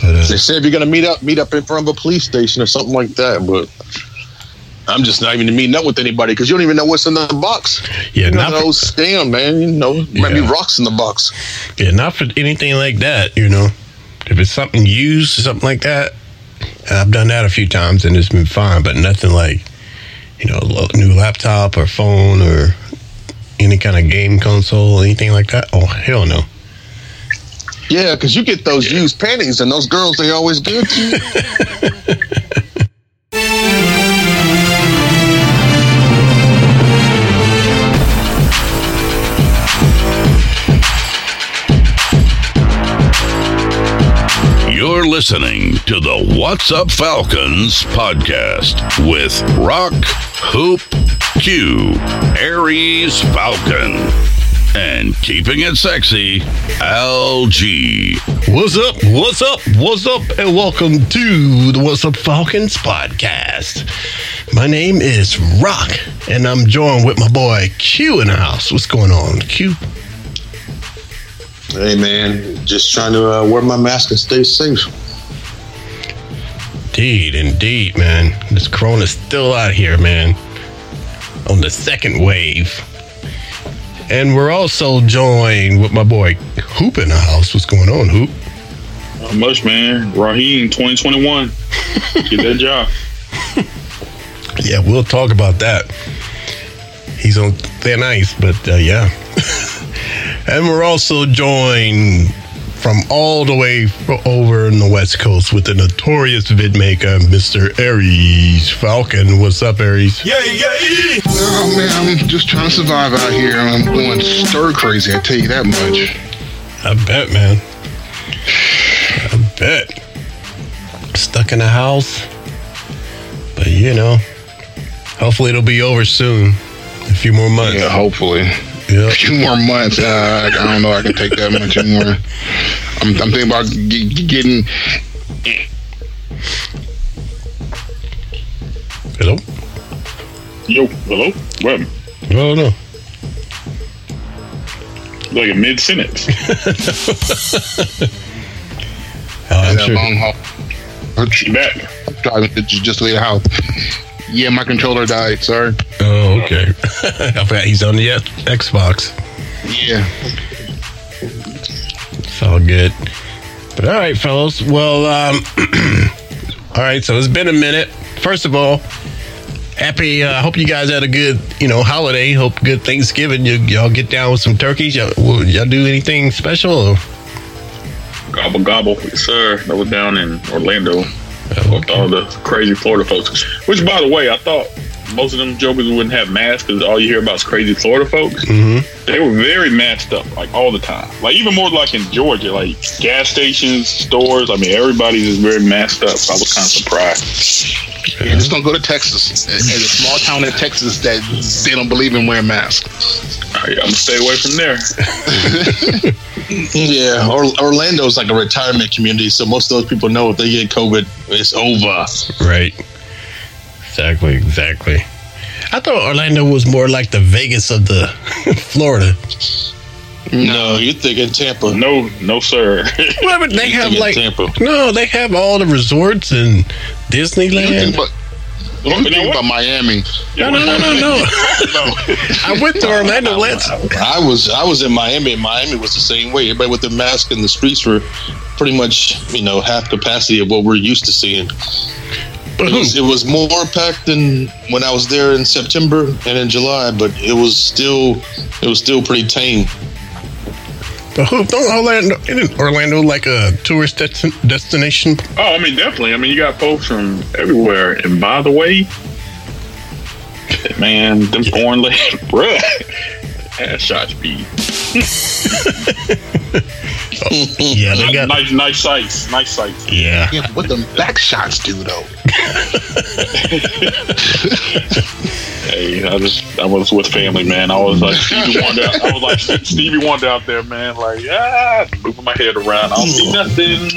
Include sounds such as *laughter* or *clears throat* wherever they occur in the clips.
They say if you're gonna meet up, meet up in front of a police station or something like that. But I'm just not even meeting up with anybody because you don't even know what's in the box. Yeah, you not know, for, scam, man. You know, yeah. might be rocks in the box. Yeah, not for anything like that. You know, if it's something used or something like that, I've done that a few times and it's been fine. But nothing like, you know, a new laptop or phone or any kind of game console, anything like that. Oh hell no. Yeah, because you get those used panties, and those girls, they always good to you. You're listening to the What's Up Falcons podcast with Rock, Hoop, Q, Aries Falcon and keeping it sexy, LG. What's up? What's up? What's up? And welcome to the What's Up Falcons podcast. My name is Rock, and I'm joined with my boy Q in the house. What's going on, Q? Hey man, just trying to uh, wear my mask and stay safe. Indeed, indeed, man. This corona's still out here, man. On the second wave. And we're also joined with my boy Hoop in the house. What's going on, Hoop? Not much, man. Raheem 2021. Get that *laughs* job. yeah, we'll talk about that. He's on thin ice, but uh, yeah. *laughs* and we're also joined from all the way over in the West Coast with the notorious vid maker, Mr. Aries Falcon. What's up, Aries? Yeah, yeah. Oh man, I'm just trying to survive out here. I'm going stir crazy. I tell you that much. I bet, man. I bet. Stuck in a house, but you know, hopefully it'll be over soon. A few more months. Yeah, hopefully. Yep. A few more months. Uh, I don't know. I can take that much anymore. I'm, I'm thinking about g- getting. Hello. Yo, hello. What? Oh no. Like a mid sentence. oh, *laughs* I'm sure. long haul. You back? Driving to just leave the house. Yeah, my controller died. Sorry. Oh, okay. *laughs* I forgot he's on the Xbox. Yeah. It's all good. But all right, fellas. Well, um, *clears throat* all right. So it's been a minute. First of all, happy. I uh, hope you guys had a good, you know, holiday. Hope good Thanksgiving. You, y'all get down with some turkeys. Y'all, y'all do anything special? Or? Gobble gobble, yes, sir. That was down in Orlando. Okay. All the crazy Florida folks. Which, by the way, I thought most of them jokers wouldn't have masks because all you hear about is crazy Florida folks. Mm-hmm. They were very masked up, like all the time. Like even more like in Georgia, like gas stations, stores. I mean, everybody's just very masked up. I was kind of surprised. Yeah, just don't go to Texas. In a small town in Texas that they don't believe in wearing masks. Right, I'm gonna stay away from there. *laughs* yeah, or, Orlando's like a retirement community, so most of those people know if they get COVID, it's over. Right. Exactly. Exactly. I thought Orlando was more like the Vegas of the *laughs* Florida. No, you're thinking Tampa. No, no, sir. well, but they have like Tampa. no, they have all the resorts and Disneyland. I'm thinking about Miami. No, no, no, no, no. *laughs* I went to Orlando once. I was I was in Miami, and Miami was the same way. Everybody with the mask in the streets were pretty much, you know, half capacity of what we're used to seeing. It was, it was more packed than when I was there in September and in July, but it was still it was still pretty tame. But who don't Orlando isn't Orlando like a tourist de- destination? Oh, I mean definitely. I mean you got folks from everywhere. And by the way, man, them yeah. foreign legs, *laughs* bruh, ass shots be. Yeah, they got nice, nice sights, nice sights. Yeah. yeah what the back shots do though? hey, I just I was with family, man. I was like Stevie Wonder. I was like Stevie Wonder out there, man. Like ah, moving my head around. I don't see nothing.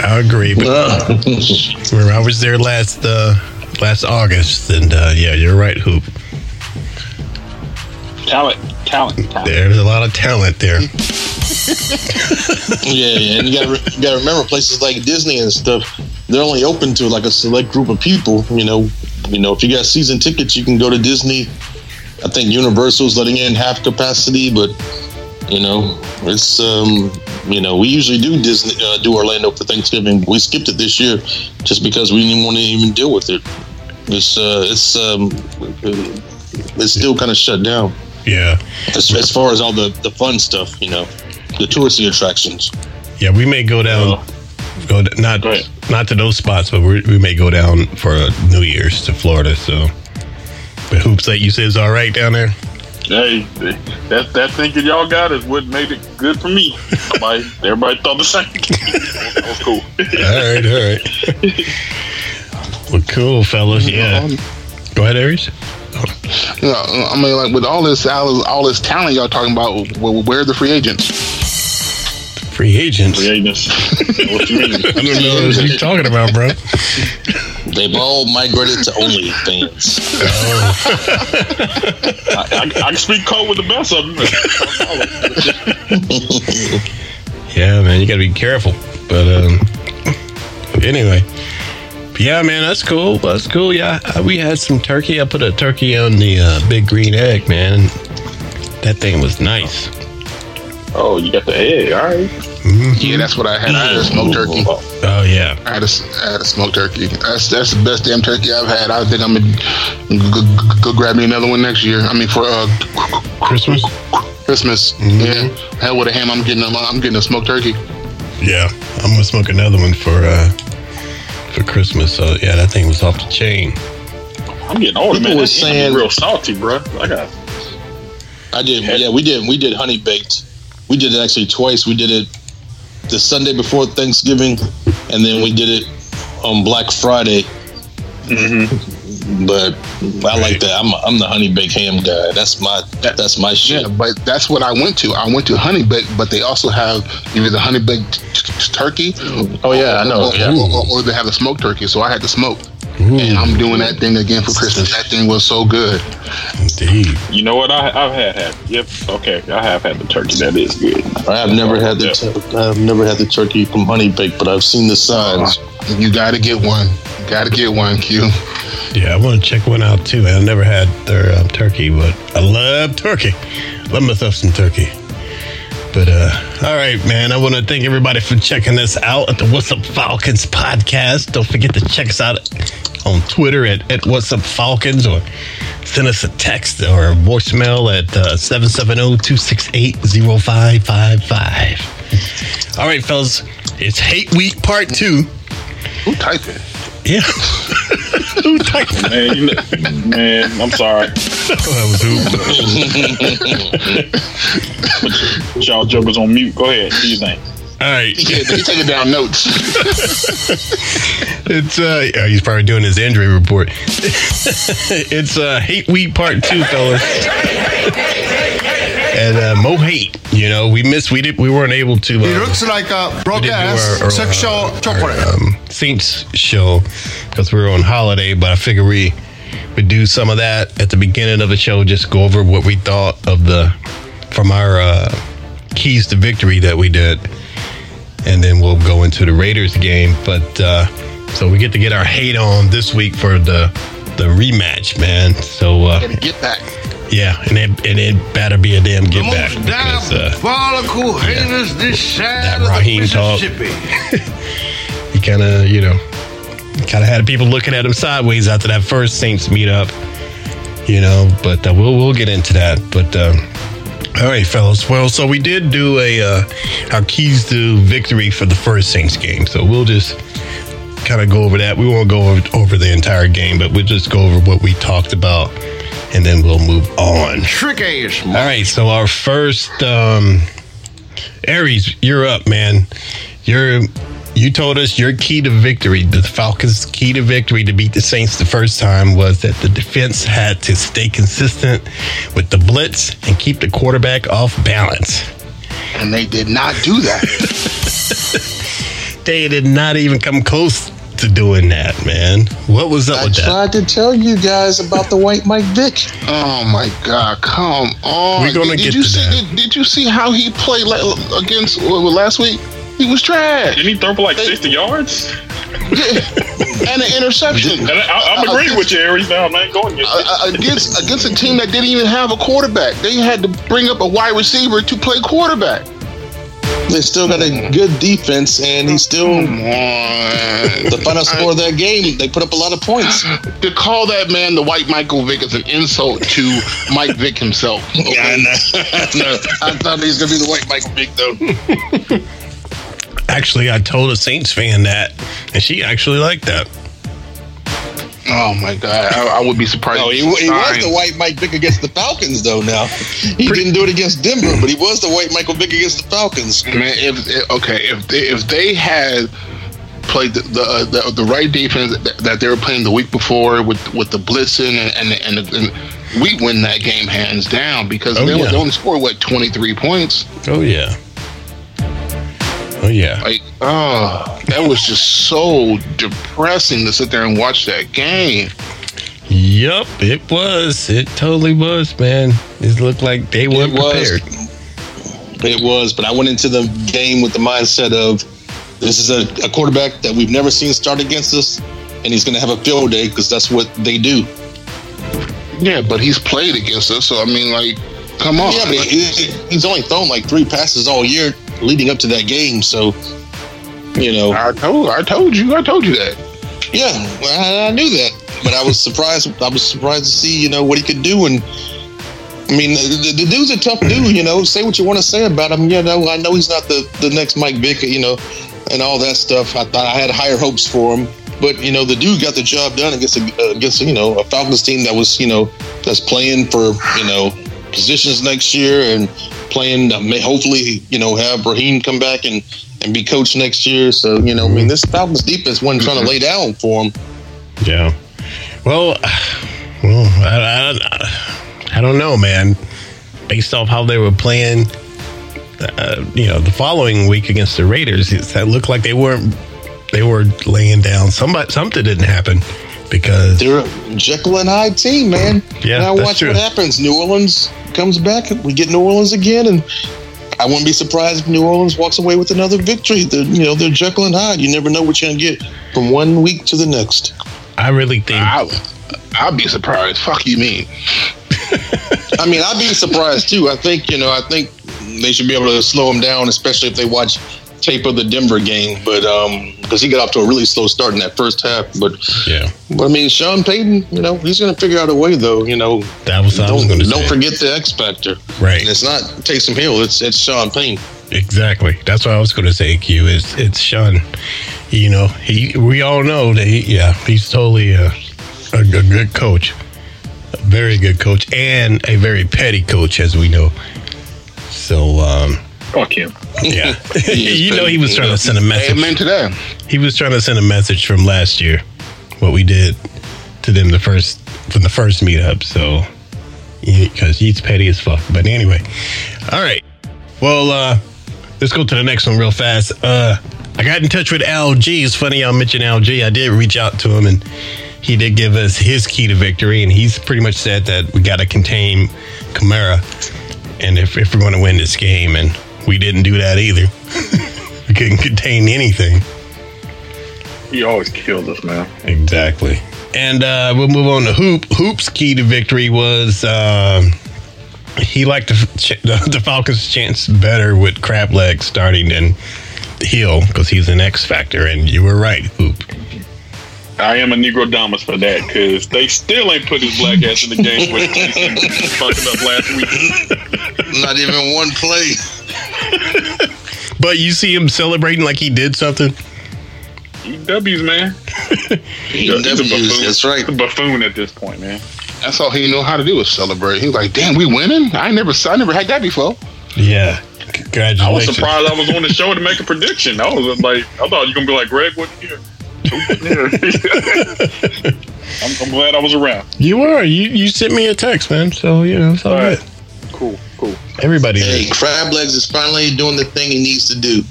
I agree. But *laughs* remember, I was there last uh, last August, and uh, yeah, you're right, Hoop. Talent, talent, talent. There's a lot of talent there. *laughs* yeah, yeah, and you gotta re- you gotta remember places like Disney and stuff. They're only open to like a select group of people. You know, you know, if you got season tickets, you can go to Disney. I think Universal's letting in half capacity, but you know, it's um, you know, we usually do Disney, uh, do Orlando for Thanksgiving. We skipped it this year just because we didn't want to even deal with it. It's uh, it's um, it's still kind of shut down. Yeah. As, as far as all the the fun stuff, you know, the touristy attractions. Yeah, we may go down. Oh. Go not Go not to those spots, but we we may go down for New Year's to Florida. So, but hoops that you said is all right down there. Hey, that that thinking y'all got is what made it good for me. Everybody, *laughs* everybody thought the same. that was cool. All right, all right. *laughs* Well, cool, fellas. Yeah. Um, go ahead, Aries. Yeah, I mean, like with all this all, all this talent y'all talking about, wh- where are the free agents? Free agents. Free agents. what you mean? *laughs* I don't know what you're talking about, bro. They've all migrated to OnlyFans. I, I, I can speak code with the best of them. *laughs* Yeah, man, you got to be careful. But um, anyway, yeah, man, that's cool. That's cool. Yeah, uh, we had some turkey. I put a turkey on the uh, big green egg, man. That thing was nice. Oh, you got the egg. All right. Yeah, that's what I had. I had a smoked turkey. Oh yeah, I had a, I had a smoked turkey. That's that's the best damn turkey I've had. I think I'm gonna go, go, go grab me another one next year. I mean for uh, Christmas. Christmas. Yeah, hell with a ham. I'm getting a, I'm getting a smoked turkey. Yeah, I'm gonna smoke another one for uh for Christmas. So yeah, that thing was off the chain. I'm getting older, People man. was saying- real salty, bro. I got. I did. Yeah, we did. We did honey baked. We did it actually twice. We did it the Sunday before Thanksgiving, and then we did it on Black Friday. Mm-hmm. But I like that. I'm I'm the honey baked ham guy. That's my that's my shit. Yeah, but that's what I went to. I went to Honey Baked, but they also have either the Honey Baked t- t- turkey. Oh, yeah, I know, Or, yeah. or- or they have the smoked turkey. So I had the smoke. And I'm doing that thing again for Christmas. That thing was so good. Indeed. You know what? I, I've had had. Yep. Okay. I have had the turkey. That is good. I have never had the Yeah. tur- I've never had the turkey from honey baked, but I've seen the signs. You got to get one. Got to get one, Q. Yeah, I want to check one out too. I never had their uh, turkey, but I love turkey. Love myself some turkey. But uh, all right, man. I want to thank everybody for checking us out at the What's Up Falcons podcast. Don't forget to check us out on Twitter at, at What's Up Falcons or send us a text or a voicemail at uh, 770-268-0555. All right, fellas. It's Hate Week Part 2. Who typed it? Yeah. *laughs* Who typed that? Man, you know, man, I'm sorry. That was who? *laughs* Y'all jokers on mute. Go ahead. Do your thing. All right. He, he taking down notes. *laughs* It's uh yeah, he's probably doing his injury report. *laughs* it's uh hate week part two, fellas. And uh Mo hate, you know, we missed we did we weren't able to He uh, looks like a we broke ass our- our, sexual uh, chocolate. um, Saints show because we were on holiday, but I figure we would do some of that at the beginning of the show, just go over what we thought of the from our uh keys to victory that we did. And then we'll go into the Raiders game. But uh so we get to get our hate on this week for the the rematch, man. So uh get back. yeah, and it and it better be a damn get back because uh diabolical haters this side That Raheem talk. *laughs* he kind of, you know, kind of had people looking at him sideways after that first Saints meetup, you know. But uh, we'll we'll get into that. But um, all right, fellas. Well, so we did do a uh, our keys to victory for the first Saints game. So we'll just kind of go over that. We won't go over, over the entire game, but we'll just go over what we talked about, and then we'll move on. Trick ass. All right, so our first um Aries, you're up, man. You're you told us your key to victory, the Falcons' key to victory to beat the Saints the first time was that the defense had to stay consistent with the blitz and keep the quarterback off balance. And they did not do that. *laughs* They did not even come close to doing that, man. What was up I with that? I tried to tell you guys about the white Mike Vick. oh my God! Come on. We're gonna did, get did you to see? that. Did, did you see how he played against what, what, last week? He was trash. Didn't he throw for like 60 yards? And an interception. And I, I'm agreeing with you, Aries. Now, man, going against against against a team that didn't even have a quarterback. They had to bring up a wide receiver to play quarterback. They still got a good defense, and he still Come on. the final score of that game. They put up a lot of points. to call that man the white Michael Vick is an insult to Mike Vick himself. Yeah, I know. *laughs* I know. I thought he was gonna be the white Mike Vick though. *laughs* Actually, I told a Saints fan that, and she actually liked that. Oh my god, I, I would be surprised. No, he, he was the white Mike Vick against the Falcons though. Now he didn't do it against Denver, but he was the white Michael Vick against the Falcons. Man, if if- okay, if they, if they had played the the, uh, the the right defense that, that they were playing the week before with with the blitzing and and, and, and we win that game hands down because Oh, they, only- yeah. they only scored what twenty three points. Oh yeah. Oh yeah. Like, oh, that was just so depressing to sit there and watch that game. Yup, it was. It totally was, man. It looked like they weren't It was. prepared. It was, but I went into the game with the mindset of this is a, a quarterback that we've never seen start against us, and he's going to have a field day because that's what they do. Yeah, but he's played against us, so I mean, like, come on. Yeah, but he, he's only thrown like three passes all year leading up to that game. So, you know, I told, I told you, I told you that. yeah, well, I, I knew that, but I was surprised. I was surprised to see, you know, what he could do. And I mean, the, the dude's a tough dude. You know, say what you want to say about him. You know, I know he's not the the next Mike Vick. You know, and all that stuff. I thought I had higher hopes for him. But you know, the dude got the job done against a, against you know a Falcons team that was you know that's playing for you know positions next year and playing. Hopefully you know have Raheem come back and and be coach next year. So you know, I mean, this Falcons defense wasn't trying to lay down for him. Yeah. Well, well, I, I, I don't know, man. Based off how they were playing, uh, you know, the following week against the Raiders, that looked like they weren't. They were laying down. Somebody, something didn't happen because They're a Jekyll and Hyde team, man. Yeah, Now that's watch true. what happens. New Orleans comes back. We get New Orleans again, and I wouldn't be surprised if New Orleans walks away with another victory. They're, you know, they're Jekyll and Hyde. You never know what you're gonna get from one week to the next. I really think I, I'd be surprised. Fuck you, mean? I mean, I'd be surprised too. I think you know, I think they should be able to slow them down, especially if they watch tape of the Denver game. But um, because he got off to a really slow start in that first half. But yeah, but I mean, Sean Payton, you know, he's gonna figure out a way though. You know, that was what I was don't going to don't forget the X factor. Right. And it's not Taysom Hill. It's it's Sean Payton. Exactly. That's what I was going to say. Q is it's Sean. You know, he. We all know that. He, yeah, he's totally a, a, a good coach, a very good coach, and a very petty coach, as we know. So, um, Fuck him. yeah, *laughs* *laughs* you know, he was trying to send a message. Amen to that. He was trying to send a message from last year, what we did to them the first from the first meetup. So, because he's petty as fuck. But anyway, all right. Well, uh, let's go to the next one real fast. Uh, I got in touch with LG. It's funny y'all mentioned LG. I did reach out to him and he did give us his key to victory. And he's pretty much said that we got to contain Kamara. And if, if we're going to win this game, and we didn't do that either, *laughs* we couldn't contain anything. He always kills us, man. Exactly. And uh, we'll move on to Hoop. Hoop's key to victory was um he liked *laughs* the, the Falcons' chance better with crab leg starting than Hill because he's an X factor. And you were right, Hoop. I am a Negro Damas for that because they still ain't put his black ass in the game with fucking up last week. Not even one play. *laughs* But you see him celebrating like he did something. He W's, man. *laughs* He's a buffoon. that's right. He's a buffoon at this point, man. That's all he knew how to do was celebrate. He was like, "Damn, we winning! I never, I never had that before." Yeah. congratulations. I was surprised I was on the show to make a prediction. I was like, I thought you were gonna be like Greg wasn't here. *laughs* I'm, I'm glad I was around. You were. You you sent me a text, man. So you know it's all All right. good. Cool, cool. Everybody. Hey, Crab Legs is finally doing the thing he needs to do.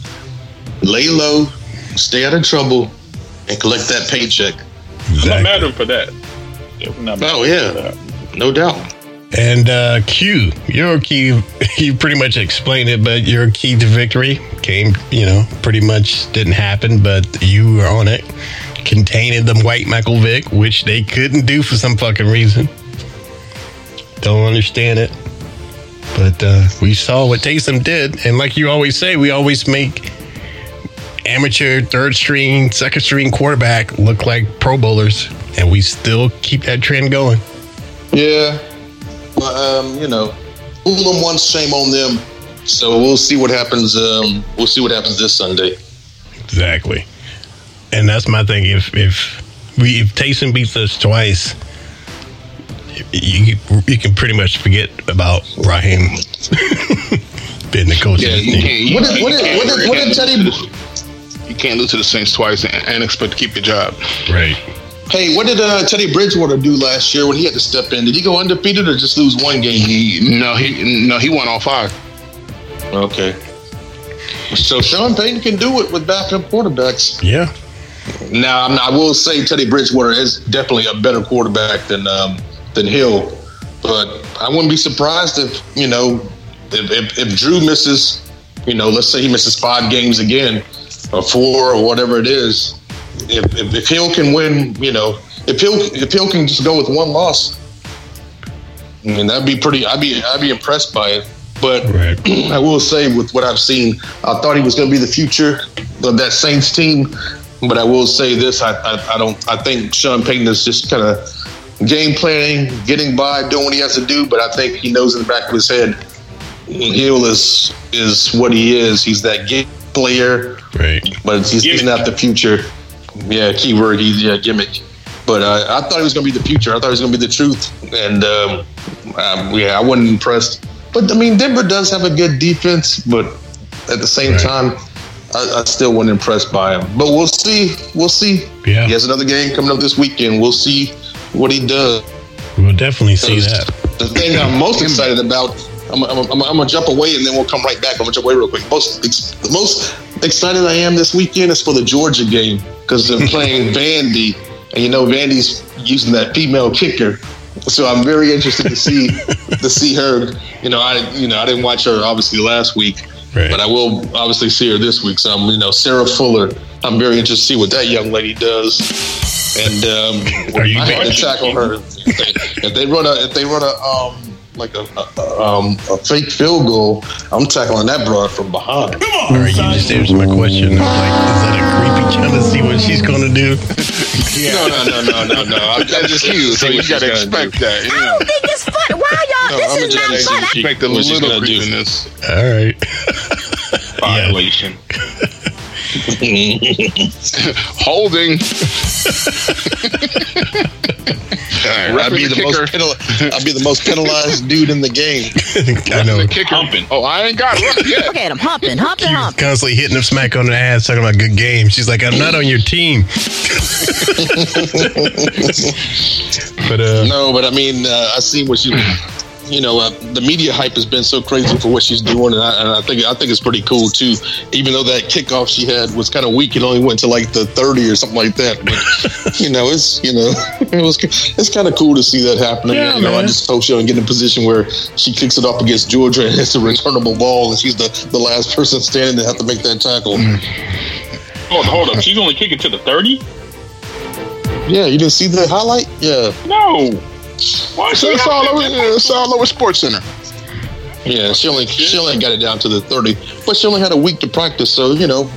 Lay low, stay out of trouble, and collect that paycheck. I'm not mad at him for that. Yeah, I'm not mad Oh yeah, that. no doubt. And uh, Q, your key, *laughs* you pretty much explained it, but your key to victory came, you know, pretty much didn't happen, but you were on it, containing the white Michael Vick, which they couldn't do for some fucking reason. Don't understand it. But uh, we saw what Taysom did. And like you always say, we always make amateur third string, second string quarterback look like Pro Bowlers. And we still keep that trend going. Yeah, but um, you know, fool them once, shame on them. So we'll see what happens. Um, we'll see what happens this Sunday. Exactly. And that's my thing. If if we if Taysom beats us twice, you you can pretty much forget about Raheem *laughs* being the coach. Yeah, of this you team. can't. You, What did- what did- what did- what did Teddy- lose to the- You can't lose to the Saints twice and, and expect to keep your job. Right. Hey, what did uh, Teddy Bridgewater do last year when he had to step in? Did he go undefeated or just lose one game? He, no, he no, he won all five. Okay. So Sean Payton can do it with backup quarterbacks. Yeah. Now, I'm not, I will say Teddy Bridgewater is definitely a better quarterback than um, than Hill, but I wouldn't be surprised if you know if, if, if Drew misses, you know, let's say he misses five games again, or four, or whatever it is. If, if, if Hill can win, you know, if Hill if Hill can just go with one loss, I mean that'd be pretty. I'd be I'd be impressed by it. But Right. *clears throat* I will say, with what I've seen, I thought he was going to be the future of that Saints team. But I will say this: I, I, I don't. I think Sean Payton is just kind of game planning, getting by, doing what he has to do. But I think he knows in the back of his head, Hill is is what he is. He's that game player, Right. but he's, he's not the future. Yeah, keyword. He's yeah gimmick. But uh, I thought he was going to be the future. I thought he was going to be the truth. And um, um, yeah, I wasn't impressed. But I mean, Denver does have a good defense, but at the same Right. time, I, I still wasn't impressed by him. But we'll see. We'll see. Yeah. He has another game coming up this weekend. We'll see what he does. We'll definitely see that. The thing I'm most excited about, I'm, I'm, I'm, I'm gonna jump away and then we'll come right back. I'm gonna jump away real quick. Most ex- the most excited I am this weekend is for the Georgia game because they're *laughs* playing Vandy, and you know Vandy's using that female kicker. So I'm very interested to see *laughs* to see her. You know, I you know I didn't watch her obviously last week, Right. but I will obviously see her this week. So I'm you know Sarah Fuller. I'm very interested to see what that young lady does. And um, Are you I had to tackle her. If they, run a if they run a um like a, a um a fake field goal, I'm tackling that broad from behind. Come on, All right, you just answered my question. I'm like, is that a creepy trying to see what she's going to do? *laughs* No, no, no, no, no, no. I'm, I'm just *laughs* You, so you what gotta expect do. that. You I don't think it's fun. Why y'all? No, I'm this is just not saying fun. she- expect a little gonna do. creepiness. All right. *laughs* Violation. *laughs* Holding. I'd be the most penal- I'd be the most penalized dude in the game. *laughs* I know. The kicker. Humping. Oh, I ain't got it yet. Look at him humping, humping, She was humping. constantly hitting him smack on the ass, talking about good game. She's like, I'm not on your team. *laughs* but uh, No, but I mean, uh, I see what she. You know, uh, the media hype has been so crazy for what she's doing, and I, and I think I think it's pretty cool too. Even though that kickoff she had was kind of weak, it only went to like the thirty or something like that. But *laughs* you know, it's you know, *laughs* it was it's kind of cool to see that happening. Yeah, you know, I just hope she don't get in a position where she kicks it off against Georgia and it's a returnable ball, and she's the the last person standing to have to make that tackle. Hold, hold up. She's only kicking to the 30? Yeah, you didn't see the highlight? Yeah, No. Why So it's all over. It's all over Sports Center. Yeah, she only she only got it down to the thirty, but she only had a week to practice. So you know,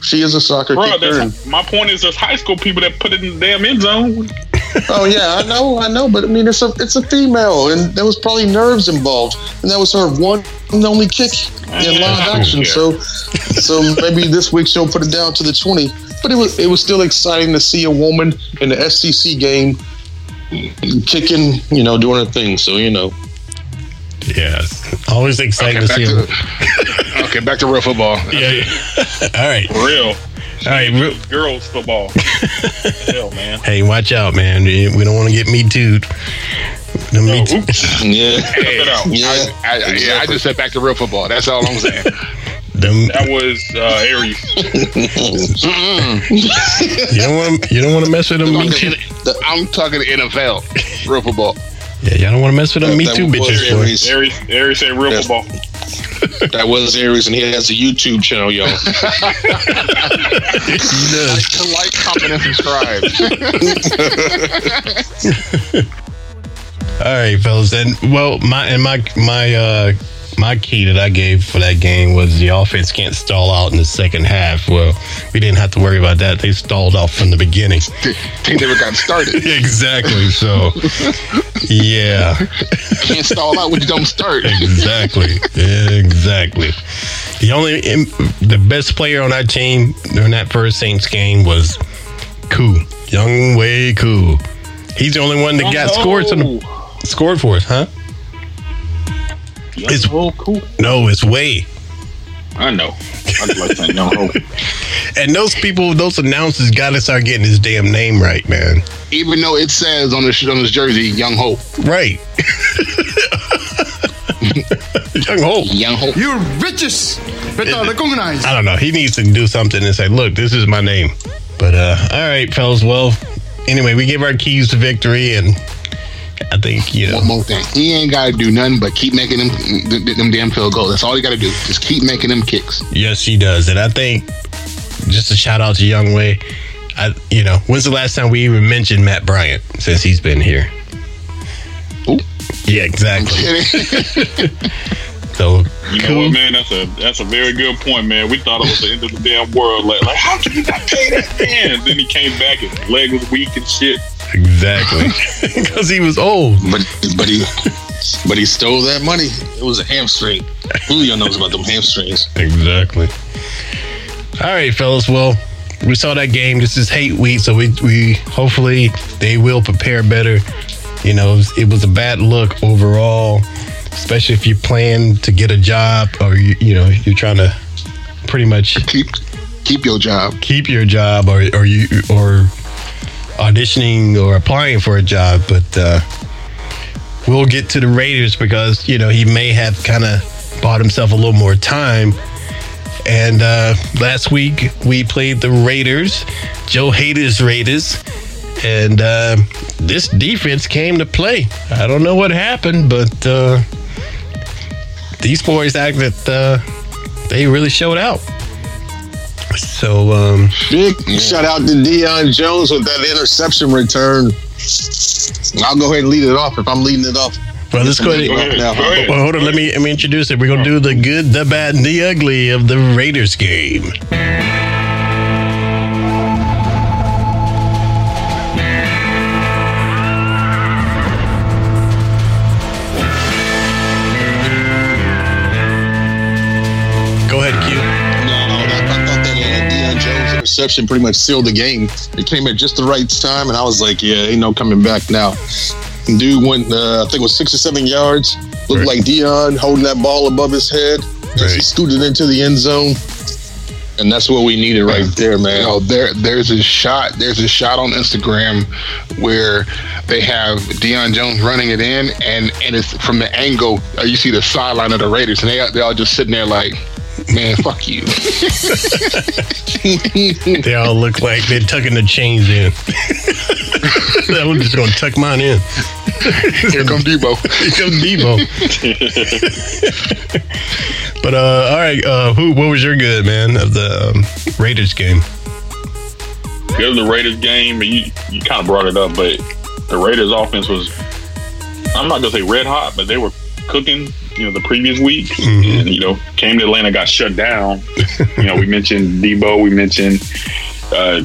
she is a soccer Bro, kicker. and- my point is there's high school people that put it in the damn end zone. oh yeah, I know, I know, but I mean, it's a it's a female, and there was probably nerves involved, and that was her one and only kick in live action. care. So, so maybe this week she'll put it down to the twenty. But it was it was still exciting to see a woman in the SEC game kicking, you know, doing her thing. So you know, Yes. Always excited Okay, to back see him. to, okay, back to real football. *laughs* Yeah. yeah. *laughs* All right. For real. All right. real- Girls football. *laughs* Hell, man. Hey, watch out, man. We we don't want to get me too. The me too. Yeah. Hey. Yeah. I, I, I- yeah, I just said back to real football. That's all I'm saying. Them- That was uh, Aries. *laughs* you don't want to. You don't want to mess with them me too. I'm talking NFL, real football. Yeah, y'all don't want to mess with them me That too, bitches. boy. Aries. Aries, Aries said real Yes. football. That was Aries, and he has a YouTube channel, y'all. *laughs* He does. To like, comment, and subscribe. *laughs* All right, fellas. And well, my and my my uh my key that I gave for that game was the offense can't stall out in the second half. Well, we didn't have to worry about that. They stalled out from the beginning. *laughs* they never got started. *laughs* exactly. So, *laughs* yeah, Can't stall out when you don't start. exactly, exactly. The only the best player on that team during that first Saints game was Koo, Younghoe Koo. He's the only one that got scored to the, oh. scored for us, huh? It's oh, cool. No, it's Way. I know. I just like young hope. *laughs* And those people, those announcers, got to start getting his damn name right, man. Even though it says on his on his jersey, Young Hope. Right. *laughs* Young Hope. Young Hope. You're riches. Better recognize. I don't know. He needs to do something and say, "Look, this is my name." But uh, all right, fellas. Well, anyway, we give our keys to victory, and I think you know. One more thing. He ain't got to do nothing but keep making them them, them damn field goals. That's all he got to do. Just keep making them kicks. Yes, he does, and I think just a shout out to Young Way. I, you know, when's the last time we even mentioned Matt Bryant since he's been here? Ooh. Yeah, exactly. *laughs* So You know cool. what, man? That's a that's a very good point, man. We thought it was the end of the damn world. Like, like how can you not pay that man? then he came back and his leg was weak and shit. Exactly, *laughs* because he was old. But but he but he stole that money. It was a hamstring. Julio knows about them hamstrings. Exactly. All right, fellas. Well, we saw that game. This is hate week, so we we hopefully they will prepare better. You know, it was, it was a bad look overall, especially if you plan to get a job or you you know you're trying to pretty much keep keep your job. keep your job or or you or auditioning or applying for a job, but uh, we'll get to the Raiders because you know he may have kind of bought himself a little more time. And uh, last week we played the Raiders, Joe Hader's Raiders, and uh, this defense came to play. I don't know what happened, but uh, these boys act that uh, they really showed out. So um, Big shout out to Deion Jones with that interception return. I'll go ahead and lead it off if I'm leading it off. Well, let's go ahead. Go ahead. Now, Go ahead. Well, hold on. Let me let me introduce it. We're gonna do the good, the bad, and the ugly of the Raiders game. Interception pretty much sealed the game. It came at just the right time, and I was like, yeah, ain't no coming back now. Dude went, uh, I think it was six or seven yards. Looked Right. like Deion holding that ball above his head. As he scooted into the end zone. And that's what we needed right there, man. You know, there there's a shot. There's a shot on Instagram where they have Deion Jones running it in, and and it's from the angle uh, you see the sideline of the Raiders, and they they all just sitting there like, man, fuck you. *laughs* They all look like they're tucking the chains in. *laughs* I'm just gonna tuck mine in. Here come Debo. Here comes Debo. *laughs* but uh, all right, uh, who? What was your good man of the um, Raiders game? Go to the Raiders game, and you you kind of brought it up, but the Raiders offense was I'm not gonna say red hot, but they were cooking. You know, the previous week, and you know, came to Atlanta, got shut down. you know, we mentioned Debo, we mentioned uh,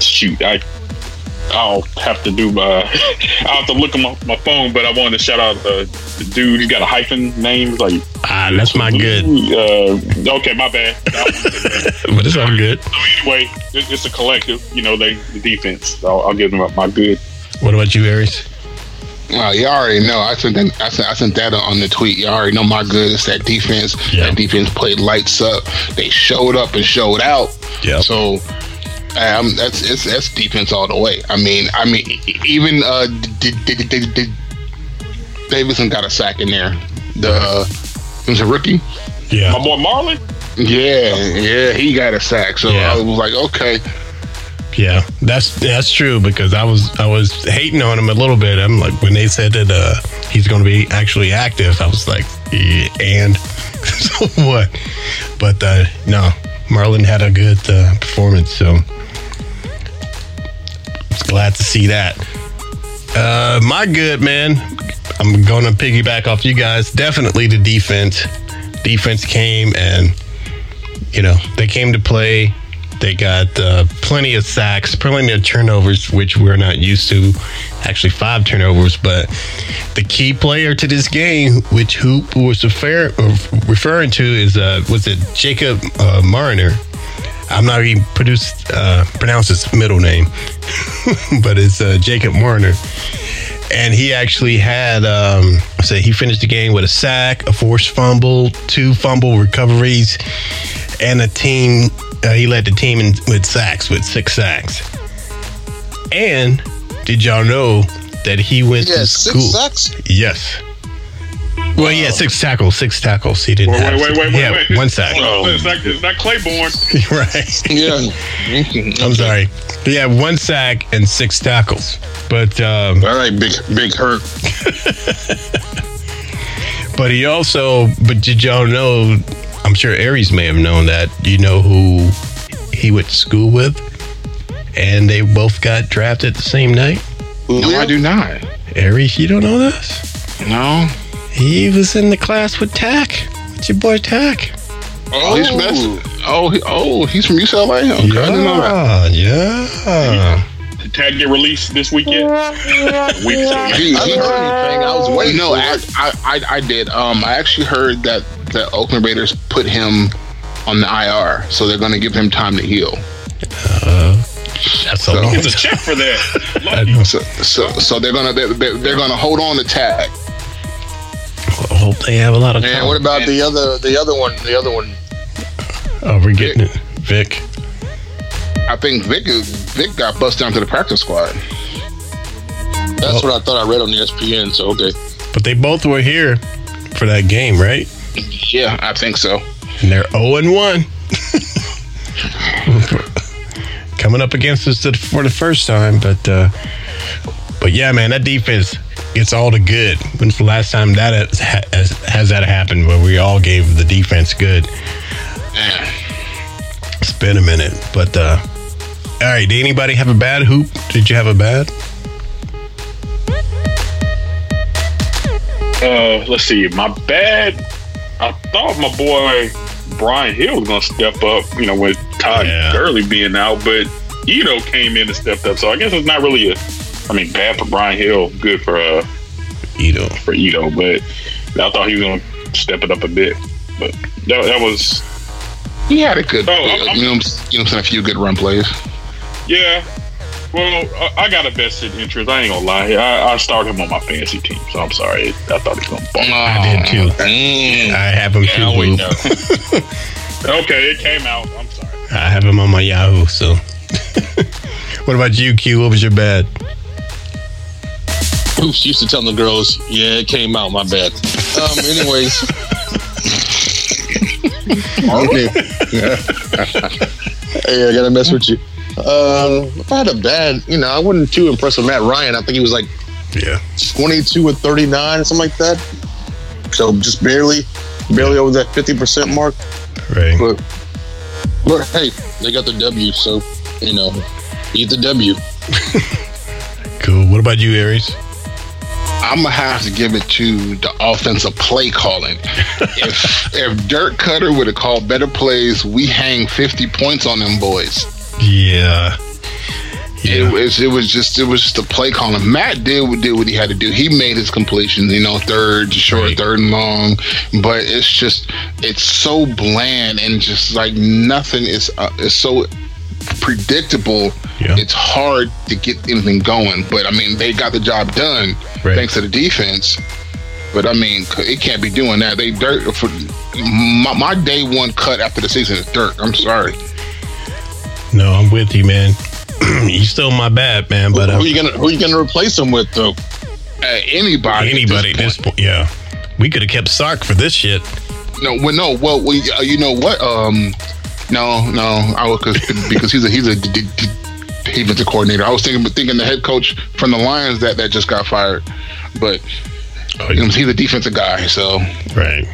shoot, I. I'll have to do. Uh, *laughs* I'll have to look at my, my phone, but I wanted to shout out the, the dude. He's got a hyphen name. It's like Ah, that's my good, Uh, okay, my bad. *laughs* but it's all good. So anyway, it's a collective. You know, they the defense. So I'll, I'll give them my good. What about you, Aries? Well, you already know. I sent that. I sent, I sent that on the tweet. You already know my good. It's that defense. Yeah. That defense played lights up. They showed up and showed out. Yeah. So um, that's it's that's defense all the way. I mean, I mean, even uh, D- D- D- D- D- Davidson got a sack in there. The it was a rookie. Yeah. My boy Marlon. Yeah, yeah, he got a sack. So Yeah. I was like, okay, Yeah, that's that's true because I was I was hating on him a little bit. I'm like when they said that uh, he's going to be actually active, I was like, "Yeah, and *laughs* so what? But uh, no, Marlon had a good uh, performance, so was glad to see that. Uh, my good man, I'm going to piggyback off you guys. Definitely the defense. Defense came and you know they came to play. They got uh, plenty of sacks, plenty of turnovers, which we're not used to. Actually, five turnovers. But the key player to this game, which Hoop was refer- referring to, is uh, was it Jacob uh, Mariner? I'm not even produced, uh, pronounce his middle name, *laughs* but it's uh, Jacob Mariner. And he actually had, um, say, he finished the game with a sack, a forced fumble, two fumble recoveries, and a team. Uh, he led the team in, with sacks, with six sacks. And did y'all know that he went Yeah, to six school? sacks. Yes. Well, yeah, six tackles, six tackles. He didn't Wait, have. wait, wait, wait, yeah, wait. one sack. Oh, it's not, it's not Claiborne. *laughs* right. Yeah. I'm sorry. Yeah, one sack and six tackles. But um, All right, big big hurt. *laughs* but he also. But did y'all know? I'm sure Aries may have known that. You know who he went to school with, and they both got drafted the same night. no, I do not. Aries, you don't know this? No. He was in the class with Takk. With your boy Takk. Oh, he's messing. Oh, he, oh, he's from UCLA. Okay, I didn't know that. Yeah, yeah. Did Tag get released this weekend? Week He, he, I heard anything. I was waiting No, I. I, I, I did. Um, I actually heard that the Oakland Raiders put him on the IR, so they're going to give him time to heal. That's a long It's a check for that. *laughs* So, so, so they're gonna they're, they're they're gonna hold on to tag. I hope they have a lot of time. And what about the other the other one? The other one. Oh, we're getting it. Vic. I think Vic is- Vic got bust down to the practice squad. That's what I thought I read on the ESPN. So okay. But they both were here for that game, right? Yeah, I think so. And they're 0 and 1. *laughs* Coming up against us for the first time, but uh but yeah, man, that defense gets all the good. When's the last time that has, has, has that happened where we all gave the defense good? Man, It's been a minute, but uh all right, did anybody have a bad hoop? Did you have a bad? Uh, let's see. My bad. I thought my boy Brian Hill was gonna step up. You know, with Todd Yeah. Gurley being out, but Ito came in and stepped up. So I guess it's not really a. I mean, bad for Brian Hill, good for uh Ito. for Ito, but I thought he was gonna step it up a bit. But that, that was he had a good, Oh, I'm- I'm- you know, you know, what I'm saying, a few good run plays. yeah. Well, I- I got a vested interest. I ain't gonna lie. I, I started him on my fantasy team, so I'm sorry. I thought he was gonna bump. I did too. Mm. I have him too. Now we know. *laughs* Okay, it came out. I'm sorry. I have him on my Yahoo. So, *laughs* what about you, Q? What was your bad? Oops, used to tell the girls, yeah, it came out. My bad. Um. Anyways. *laughs* Okay. Yeah. hey, I gotta mess with you. Um, if I had a bad, you know, I wasn't too impressed with Matt Ryan. I think he was like Yeah. 22 or 39 something like that. So just barely, barely over that 50% mark. Right. But, but hey, they got the W, so you know, eat the W. *laughs* Cool. What about you, Aries? I'm gonna have to give it to the offensive play calling. *laughs* if if Dirk Koetter would have called better plays, we hang 50 points on them boys. Yeah. It Yeah. was it was just it was just the play calling. Matt did did what he had to do. He made his completions, you know, third, short, Right. third and long. But it's just it's so bland and just like nothing is uh, is so predictable. Yeah. It's hard to get anything going. But I mean, they got the job done. thanks to the defense. But I mean, it can't be doing that. They dirt for my, my day one cut after the season is dirt. I'm sorry. No, I'm with you, man. *clears throat* you still my bad, man. But who uh, are you gonna who are you gonna replace him with though? Uh, anybody, anybody at this point, yeah, we could have kept Sark for this shit. No, well, no, well, we, uh, you know what? Um, no, no, I was cause, because he's a he's a d- d- d- defensive coordinator. I was thinking thinking the head coach from the Lions that that just got fired, but Oh, you know, he's a defensive guy, so Right.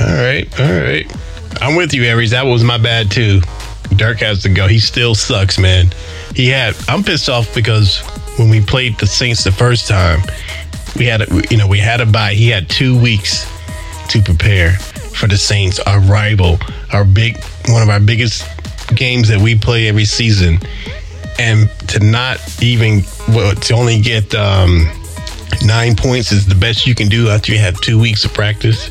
All right. All right. I'm with you, Aries. That was my bad too. Dirk has to go. He still sucks, man. He had. I'm pissed off because when we played the Saints the first time, we had, a, you know, we had a bye. He had two weeks to prepare for the Saints, our rival, our big, one of our biggest games that we play every season, and to not even, well, to only get. um nine points is the best you can do after you have two weeks of practice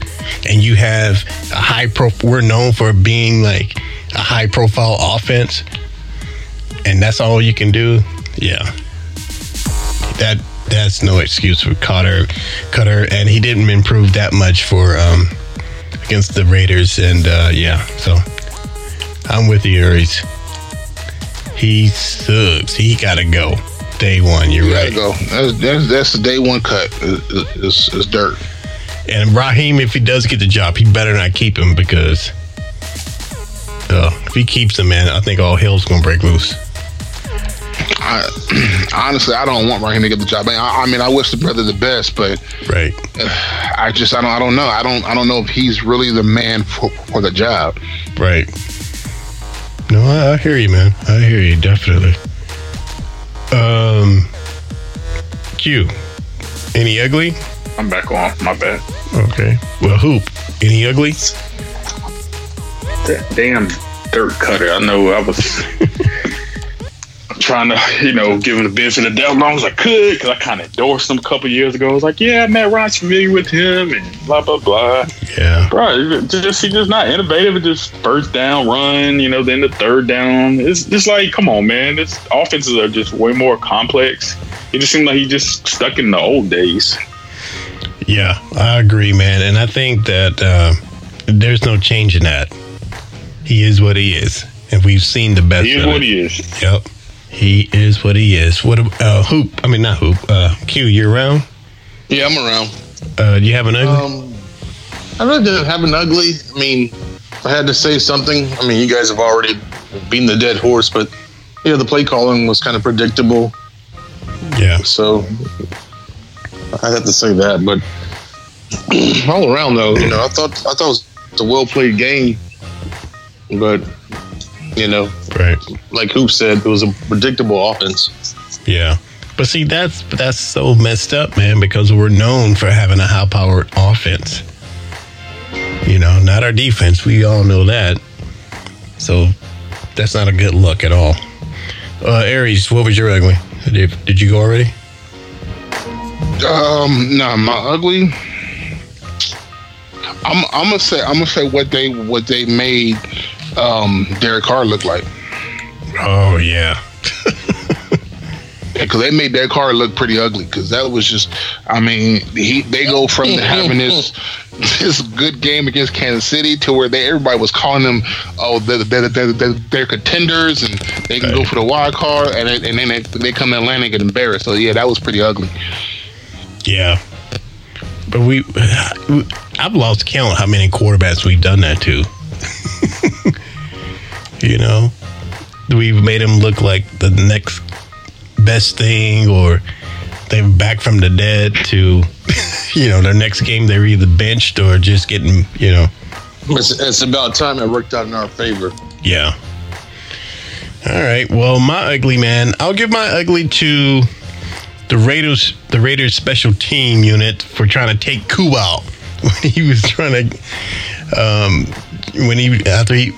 and you have a high pro we're known for being like a high profile offense and that's all you can do yeah that that's no excuse for Koetter Koetter and he didn't improve that much for um against the Raiders and uh yeah so I'm with you Aries he sucks he gotta go day one you're you right go. That's, that's that's the day one cut. It's, it's dirt. And Raheem, if he does get the job, he better not keep him because uh, if he keeps him, man, I think all hell's gonna break loose. I, *clears throat* honestly, I don't want Raheem to get the job. I, I mean, I wish the brother the best, but Right. I just I don't I don't know. I don't I don't know if he's really the man for, for the job. Right. No, I, I hear you, man. I hear you definitely. Um, Q. Any ugly? I'm back on. My bad. Okay. Well, hoop. Any ugly? That damn Dirk Koetter. I know I was trying to, you know, give him the benefit of the doubt as long as I could because I kind of endorsed him a couple years ago. I was like, yeah, Matt Ryan's familiar with him and blah, blah, blah. Yeah. Bro, just he's just not innovative. It just first down run, you know, then the third down. It's just like, come on, man. This offenses are just way more complex. It just seemed like he just stuck in the old days. Yeah, I agree, man. And I think that uh, there's no change in that. He is what he is. And we've seen the best He is what it. he is. Yep. He is what he is. What uh hoop? I mean not hoop. Uh Q, you're around? Yeah, I'm around. Uh do you have an ugly? Um, I really didn't have an ugly. I mean, I had to say something, I mean, you guys have already beaten the dead horse, but yeah, the play calling was kind of predictable. yeah. So I have to say that. But *clears throat* all around, though, you know, I thought I thought it was a well played game, but you know, Right. like Hoop said, it was a predictable offense. Yeah. But see that's that's so messed up, man, because we're known for having a high powered offense. You know, not our defense. We all know that. So that's not a good look at all. Uh Aries, what was your ugly? Did, did you go already? Um, no, my ugly. I'm I'm gonna say I'm gonna say what they what they made um Derek Carr look like Oh yeah. *laughs* because they made Derek Carr look pretty ugly because that was just I mean he they go from *laughs* having this *laughs* this good game against Kansas City to where they everybody was calling them oh they're, they're, they're, they're, they're contenders and they can go for the wild card and then- and then they, they come to Atlanta and get embarrassed so yeah that was pretty ugly. Yeah. But we, *sighs* I've lost count how many quarterbacks we've done that to. You know, we've made them look like the next best thing, or they're back from the dead to, *laughs* you know, their next game they're either benched or just getting, you know, It's, it's about time it worked out in our favor. yeah. All right. Well, my ugly man, I'll give my ugly to the Raiders, the Raiders special team unit for trying to take Koo out *laughs* when he was trying to, um, when he after he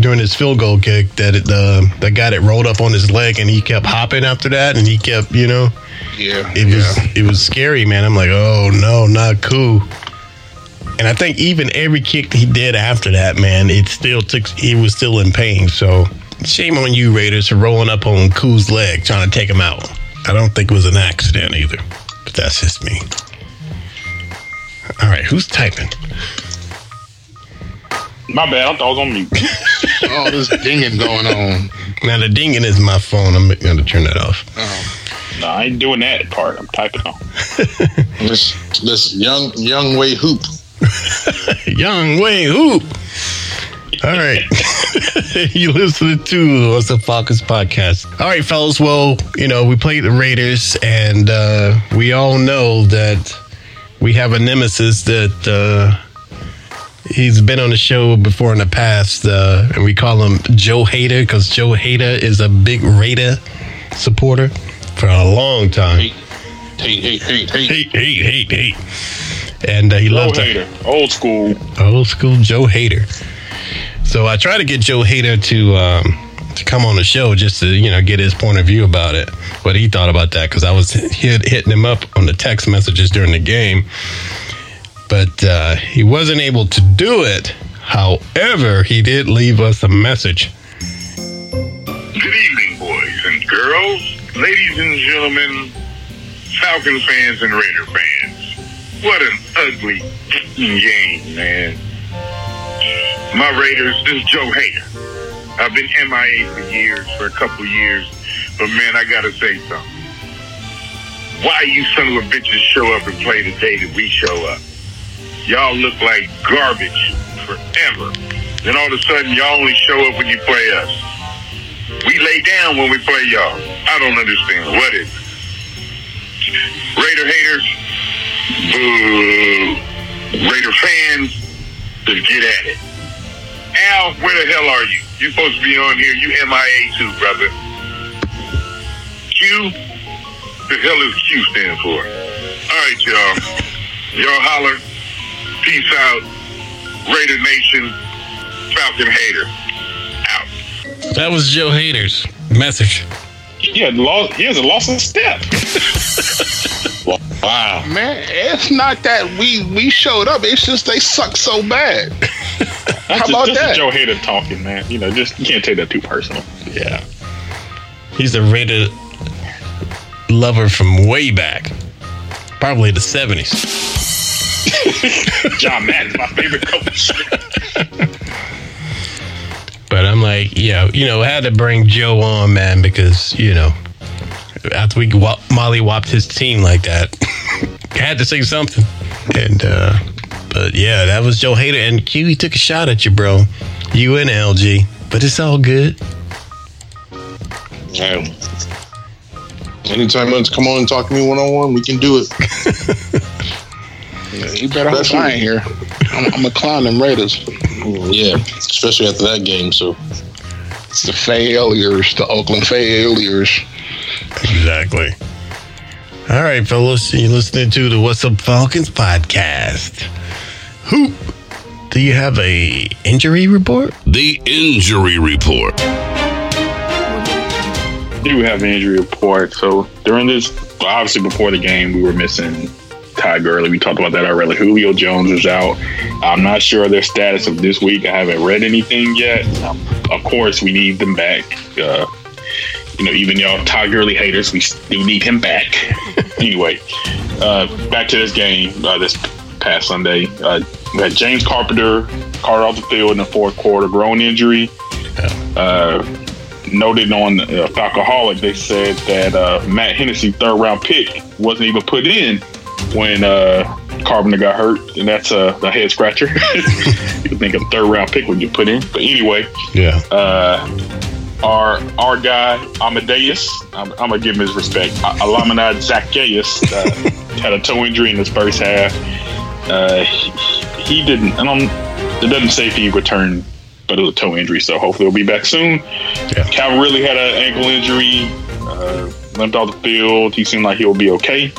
during his field goal kick that it, the the guy that rolled up on his leg and he kept hopping after that and he kept you know? Yeah, it was it was scary man. I'm like oh no not cool. And I think even every kick he did after that man it still took he was still in pain. So shame on you Raiders for rolling up on Koo's leg trying to take him out. I don't think it was an accident either but that's just me. All right, who's typing? My bad. I thought I was on mute. *laughs* Oh, this dinging going on. Now the dinging is my phone. I'm going to turn that off. no, I ain't doing that part. I'm typing on. *laughs* This this young young way hoop. *laughs* Young Way Hoop. All right. you listening to What's the Falcons podcast. All right, fellas. Well, you know, we played the Raiders, and uh, we all know that we have a nemesis that uh, he's been on the show before in the past, uh, and we call him Joe Hader because Joe Hader is a big Raider supporter for a long time. Hate, hate, hate, hate, hate. Hate, hate, hate. And uh, he Low loves hater. Old school. old school Joe Hader. So I tried to get Joe Hader to um, to come on the show just to you know get his point of view about it, what he thought about that because I was hit, hitting him up on the text messages during the game, but uh, he wasn't able to do it. However, he did leave us a message. Good evening, boys and girls, ladies and gentlemen, Falcon fans and Raider fans. What an ugly game, man. My Raiders, this is Joe Hader. I've been MIA for years, for a couple years, but man, I gotta say something. Why you son of a bitches show up and play the day that we show up? Y'all look like garbage forever. Then all of a sudden, y'all only show up when you play us. We lay down when we play y'all. I don't understand. What is? Raider haters? Boo. Raider fans? Just get at it. Al, where the hell are you? You supposed to be on here. You MIA too, brother. Q? The hell is Q stand for? All right, y'all. Y'all holler. Peace out. Raider Nation. Falcon hater. Out. That was Joe Hader's message. He had lost. He hasn't lost a step. *laughs* Wow. Man, it's not that we we showed up. It's just they suck so bad. *laughs* How Just- about this that? is Joe Hader talking, man. You know, just you can't take that too personal. Yeah. He's a Raider lover from way back, probably the 70s. John Madden's my favorite coach. But I'm like, yeah, you know, I had to bring Joe on, man, because, you know, after we wa- Molly whopped his team like that, *laughs* had to say something. And, uh, but yeah, that was Joe Hader. And Q, he took a shot at you, bro. You and LG. But it's all good. Hey. Anytime you want to come on and talk to me one on one, we can do it. *laughs* You better hope I ain't here. I'm, I'm a clown them Raiders. Mm, yeah, especially after that game. So it's The failures, the Oakland failures. Exactly. All right, fellas, you're listening to the What's Up Falcons podcast. Who do you have a injury report? The injury report. do we have an injury report. So during this, obviously before the game, we were missing Ty Gurley. We talked about that already. Julio Jones is out. I'm not sure their status of this week. I haven't read anything yet. Um, of course, we need them back. Uh, you know, even y'all Ty Gurley haters, we still need him back. *laughs* anyway, uh, back to this game uh, this past Sunday. Uh, we had James Carpenter carted off the field in the fourth quarter, groin injury. Uh, noted on uh, Falcoholic, they said that uh, Matt Hennessy third round pick wasn't even put in when uh, Carpenter got hurt, and that's a, a head scratcher. *laughs* you think a third round pick would you put in, but anyway, Yeah. uh, our our guy Amadeus, I'm, I'm gonna give him his respect. Olamide Zaccheaus uh, *laughs* had a toe injury in his first half. Uh, he, he didn't. I don't. It doesn't say if he returned, but it was a toe injury, so hopefully he'll be back soon. Yeah. Calvin Ridley had an ankle injury. Uh, limped off the field. He seemed like he'll be okay,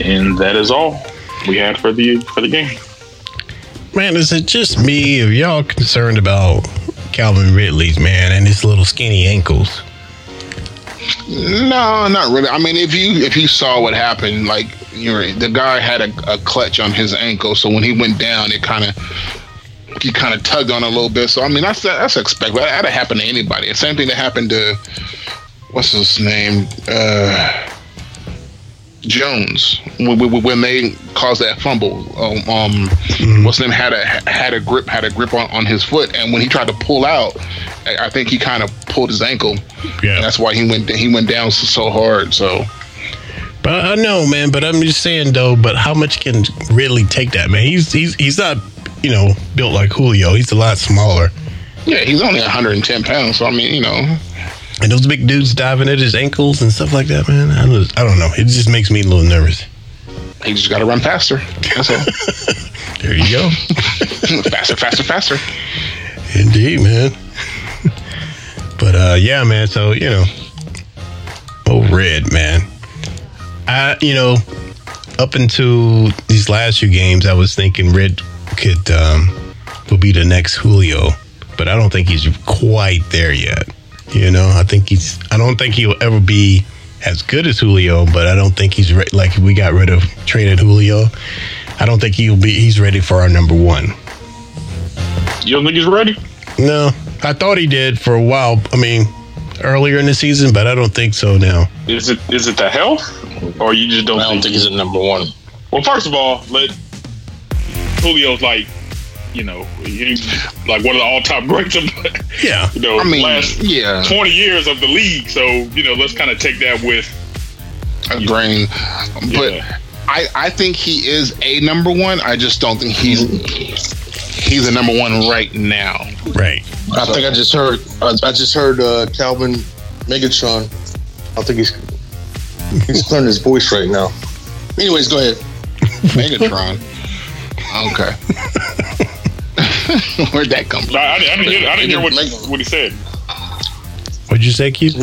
and that is all we had for the for the game. Man, is it just me? Are y'all concerned about Calvin Ridley's man and his little skinny ankles? No, not really. I mean, if you if you saw what happened, like you know, the guy had a, a clutch on his ankle, so when he went down, it kind of he kind of tugged on a little bit. So I mean, that's that's expected. That would happen to anybody. The same thing that happened to what's his name, uh, Jones when, they caused that fumble. Um, um what's name had a had a grip had a grip on, on his foot, and when he tried to pull out, I think he kind of pulled his ankle. Yeah. And that's why he went he went down so, so hard. So But I know, man. But I'm just saying, though. But how much can Ridley take that, man? He's he's he's not, you know, built like Julio. He's a lot smaller, yeah, he's only 110 pounds. So I mean, you know, and those big dudes diving at his ankles and stuff like that, man. I don't, I don't know. It just makes me a little nervous. he just got to run faster. That's all. *laughs* There you go. *laughs* faster, faster, faster. Indeed, man. but uh yeah, man. So you know, oh red, man. I you know, up until these last few games, I was thinking Red could um will be the next Julio, but I don't think he's quite there yet. You know, I think he's. I don't think he'll ever be as good as Julio, but I don't think he's re- like we got rid of traded Julio. I don't think he'll be. He's ready for our number one. You don't think he's ready? No, I thought he did for a while. I mean, earlier in the season, but I don't think so now. Is it is it the health, or you just don't? I don't think he's at number one. Well, first of all, let Julio's like, you know, like one of the all-time *laughs* greats of Yeah, you know I mean, last yeah. twenty years of the league. So you know, let's kind of take that with. a grain. But Yeah. I, I think he is a number one. I just don't think he's he's a number one right now. right. I think I just heard. I, I just heard uh, Calvin Megatron. I think he's he's clearing his voice right now. Anyways, go ahead. *laughs* Megatron. okay. *laughs* Where'd that come from? I, I, didn't- I didn't hear, I didn't hear what, Make- what he said. What'd you say, Keith?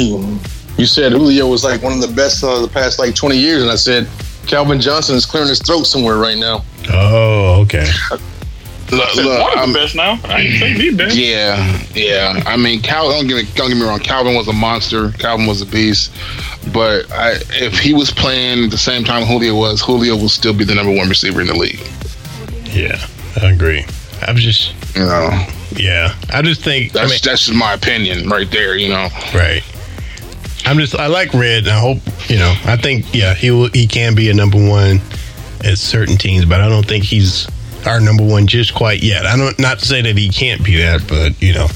You said Julio was like one of the best of the past like 20 years, and I said Calvin Johnson is clearing his throat somewhere right now. Oh, okay. Look, look, one of I'm- the best now. I ain't saying me best. Yeah, yeah. I mean, Cal. Don't get me. Don't get me wrong. Calvin was a monster. Calvin was a beast. But I, if he was playing the same time Julio was, Julio will still be the number one receiver in the league. Yeah, I agree. I'm just, You know, yeah. I just think. that's I mean, that's just my opinion right there. You know, right. I'm just. I like Red. And I hope you know. I think yeah, he will. He can be a number one at certain teams, but I don't think he's our number one just quite yet. I don't. Not to say that he can't be that, but you know.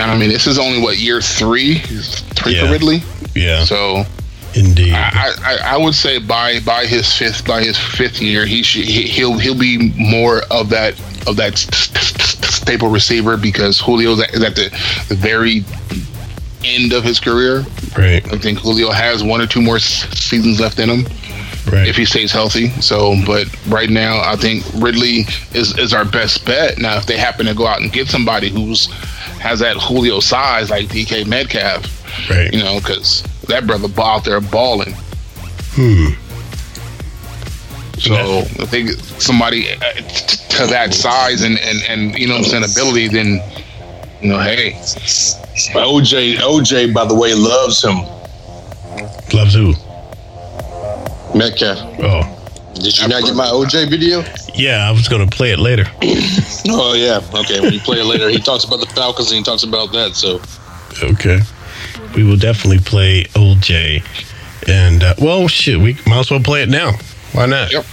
I mean, this is only what year three, three Yeah. for Ridley. Yeah. So Indeed. I, I, I would say by by his fifth by his fifth year, he should he, he'll he'll be more of that of that staple receiver because Julio's at, is at the, the very end of his career. right. I think Julio has one or two more seasons left in him Right. if he stays healthy. So, but right now, I think Ridley is is our best bet. Now, if they happen to go out and get somebody who's has that Julio size like DK Metcalf, right. you know, because that brother ball out there balling. Hmm. So I think somebody uh, to that size and, and, and you know what I'm saying ability, then you know, hey, OJ, OJ, by the way, loves him. Loves who? Metcalf. Oh. Did you not get my OJ video? Yeah, I was gonna play it later. *laughs* Oh yeah. Okay. When you play it later, he talks about the Falcons and he talks about that. So Okay. We will definitely play OJ, And uh, well, shit, we might as well play it now. Why not? Yep.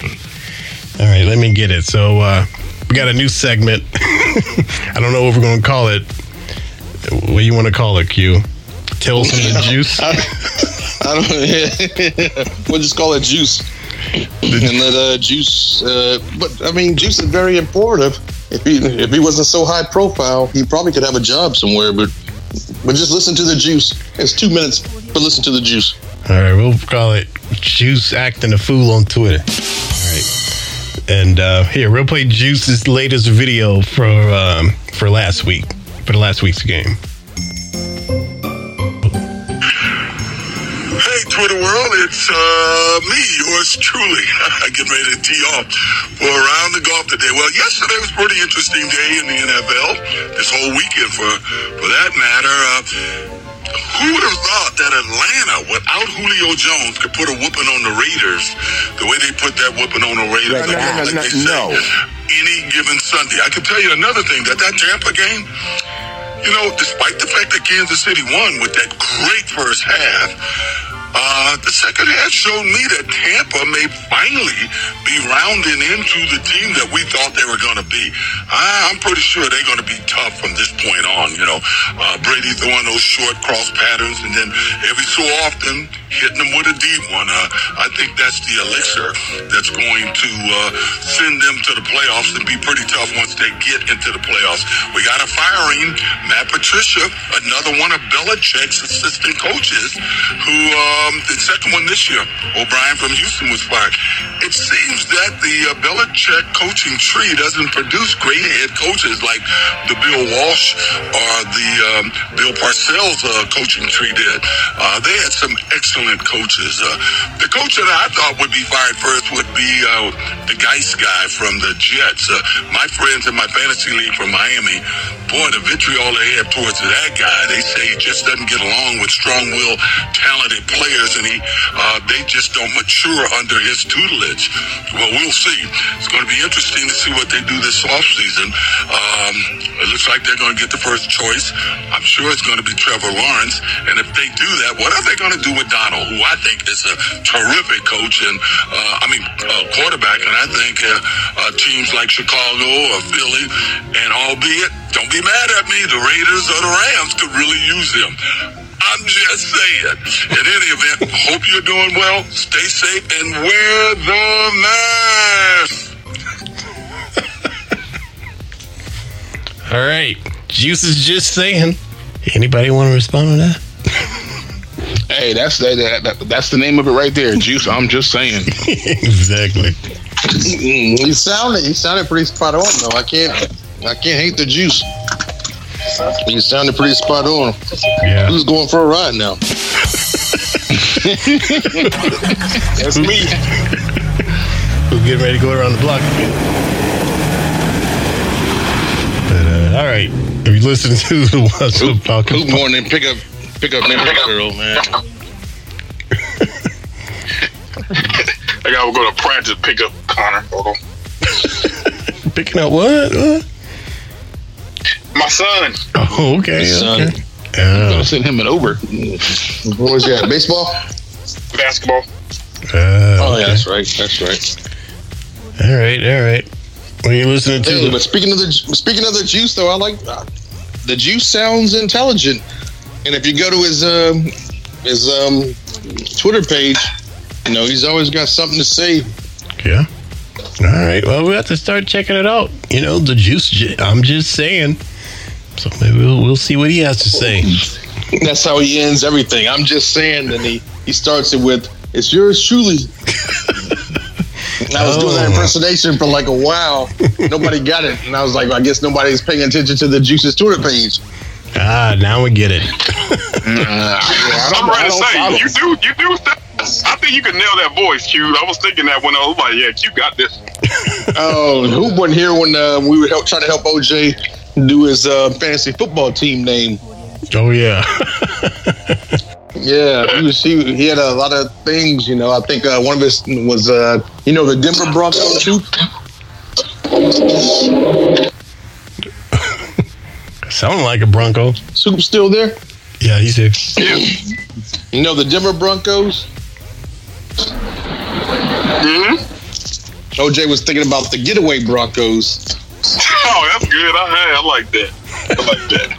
All right, let me get it. So uh, we got a new segment. *laughs* I don't know what we're going to call it. What do you want to call it, Q? Tales from the juice. I don't. Know. *laughs* We'll just call it juice, and let uh, juice. Uh, but I mean, juice is very important. If he if he wasn't so high profile, he probably could have a job somewhere. But but just listen to the juice. It's two minutes, but listen to the juice. All right, we'll call it Juice acting a fool on Twitter. All right, and uh, here we'll play Juice's latest video for um, for last week for the last week's game. Hey, Twitter world, it's uh, me, yours truly. *laughs* I get ready to tee off for around the golf today. Well, yesterday was a pretty interesting day in the NFL. This whole weekend, for for that matter. Uh, who would have thought that Atlanta, without Julio Jones, could put a whooping on the Raiders the way they put that whooping on the Raiders? No, no, no, no, they no, say, no. Any given Sunday. I can tell you another thing that that Tampa game, you know, despite the fact that Kansas City won with that great first half, Uh, the second half showed me that Tampa may finally be rounding into the team that we thought they were going to be. I, I'm pretty sure they're going to be tough from this point on. You know, uh, Brady throwing those short cross patterns and then every so often hitting them with a deep one. Uh, I think that's the elixir that's going to uh, send them to the playoffs and be pretty tough once they get into the playoffs. We got a firing, Matt Patricia, another one of Belichick's assistant coaches, who um, the second one this year, O'Brien from Houston was fired. It seems that the uh, Belichick coaching tree doesn't produce great head coaches like the Bill Walsh or the um, Bill Parcells uh, coaching tree did. Uh, they had some excellent coaches. Uh, the coach that I thought would be fired first would be uh, the Geist guy from the Jets. Uh, my friends in my fantasy league from Miami, boy, the vitriol they have towards that guy. They say he just doesn't get along with strong-willed, talented players, and he uh, they just don't mature under his tutelage. Well, we'll see. It's going to be interesting to see what they do this offseason. Um, it looks like they're going to get the first choice. I'm sure it's going to be Trevor Lawrence, and if they do that, what are they going to do with Darnold, who I think is a terrific coach and uh, I mean uh, quarterback, and I think uh, uh, teams like Chicago or Philly, and albeit, don't be mad at me, the Raiders or the Rams could really use him. I'm just saying. In any event, hope you're doing well. Stay safe and wear the mask. *laughs* All right. Juice is just saying. Anybody want to respond to that? Hey, that's that, that, that- That's the name of it right there. Juice. I'm just saying. *laughs* exactly. Mm, mm, he sounded he sounded pretty spot on though. I can't I can't hate the juice. He sounded pretty spot on. Yeah. Who's going for a ride now? That's me. Who's getting ready to go around the block again? But, uh, all right. If you listen to *laughs* the What's Up Falcons Hoop morning. Pick up. Pick up that girl, man. *laughs* I gotta go to practice to pick up Connor. Hold on. *laughs* picking up what? what? My son. Oh, okay. Son. okay. I'm Oh, gonna send him an Uber. What was that? Baseball? Basketball. uh, Oh yeah, that's right. That's right. All right. All right. When you listening to Hey, the but speaking of the speaking of the juice though, I like uh, the juice sounds intelligent. And if you go to his um his um Twitter page, you know, he's always got something to say. Yeah. All right. Well, we have to start checking it out. You know, the juice. I'm just saying. So maybe we'll, we'll see what he has to say. That's how he ends everything. I'm just saying, and he he starts it with "It's yours truly." And I was doing that Oh. impersonation for like a while. Nobody got it, and I was like, I guess nobody's paying attention to the Juice's Twitter page. Ah, now we get it. I'm ready to say you do. You do. I think you can nail that voice, Q. I was thinking that when I was like, yeah, Q got this. Oh, who wasn't here when uh, we were help, trying to help OJ do his uh, fantasy football team name? Oh yeah. *laughs* Yeah, he was. He, he had a lot of things. You know, I think uh, one of his was, uh, you know, the Denver Broncos soup. *laughs* Sounding like a Bronco. Soup still there? Yeah, he's here. You know the Denver Broncos. hmm OJ was thinking about the getaway Broncos. *laughs* Oh, that's good. I, hey, I like that. I like that.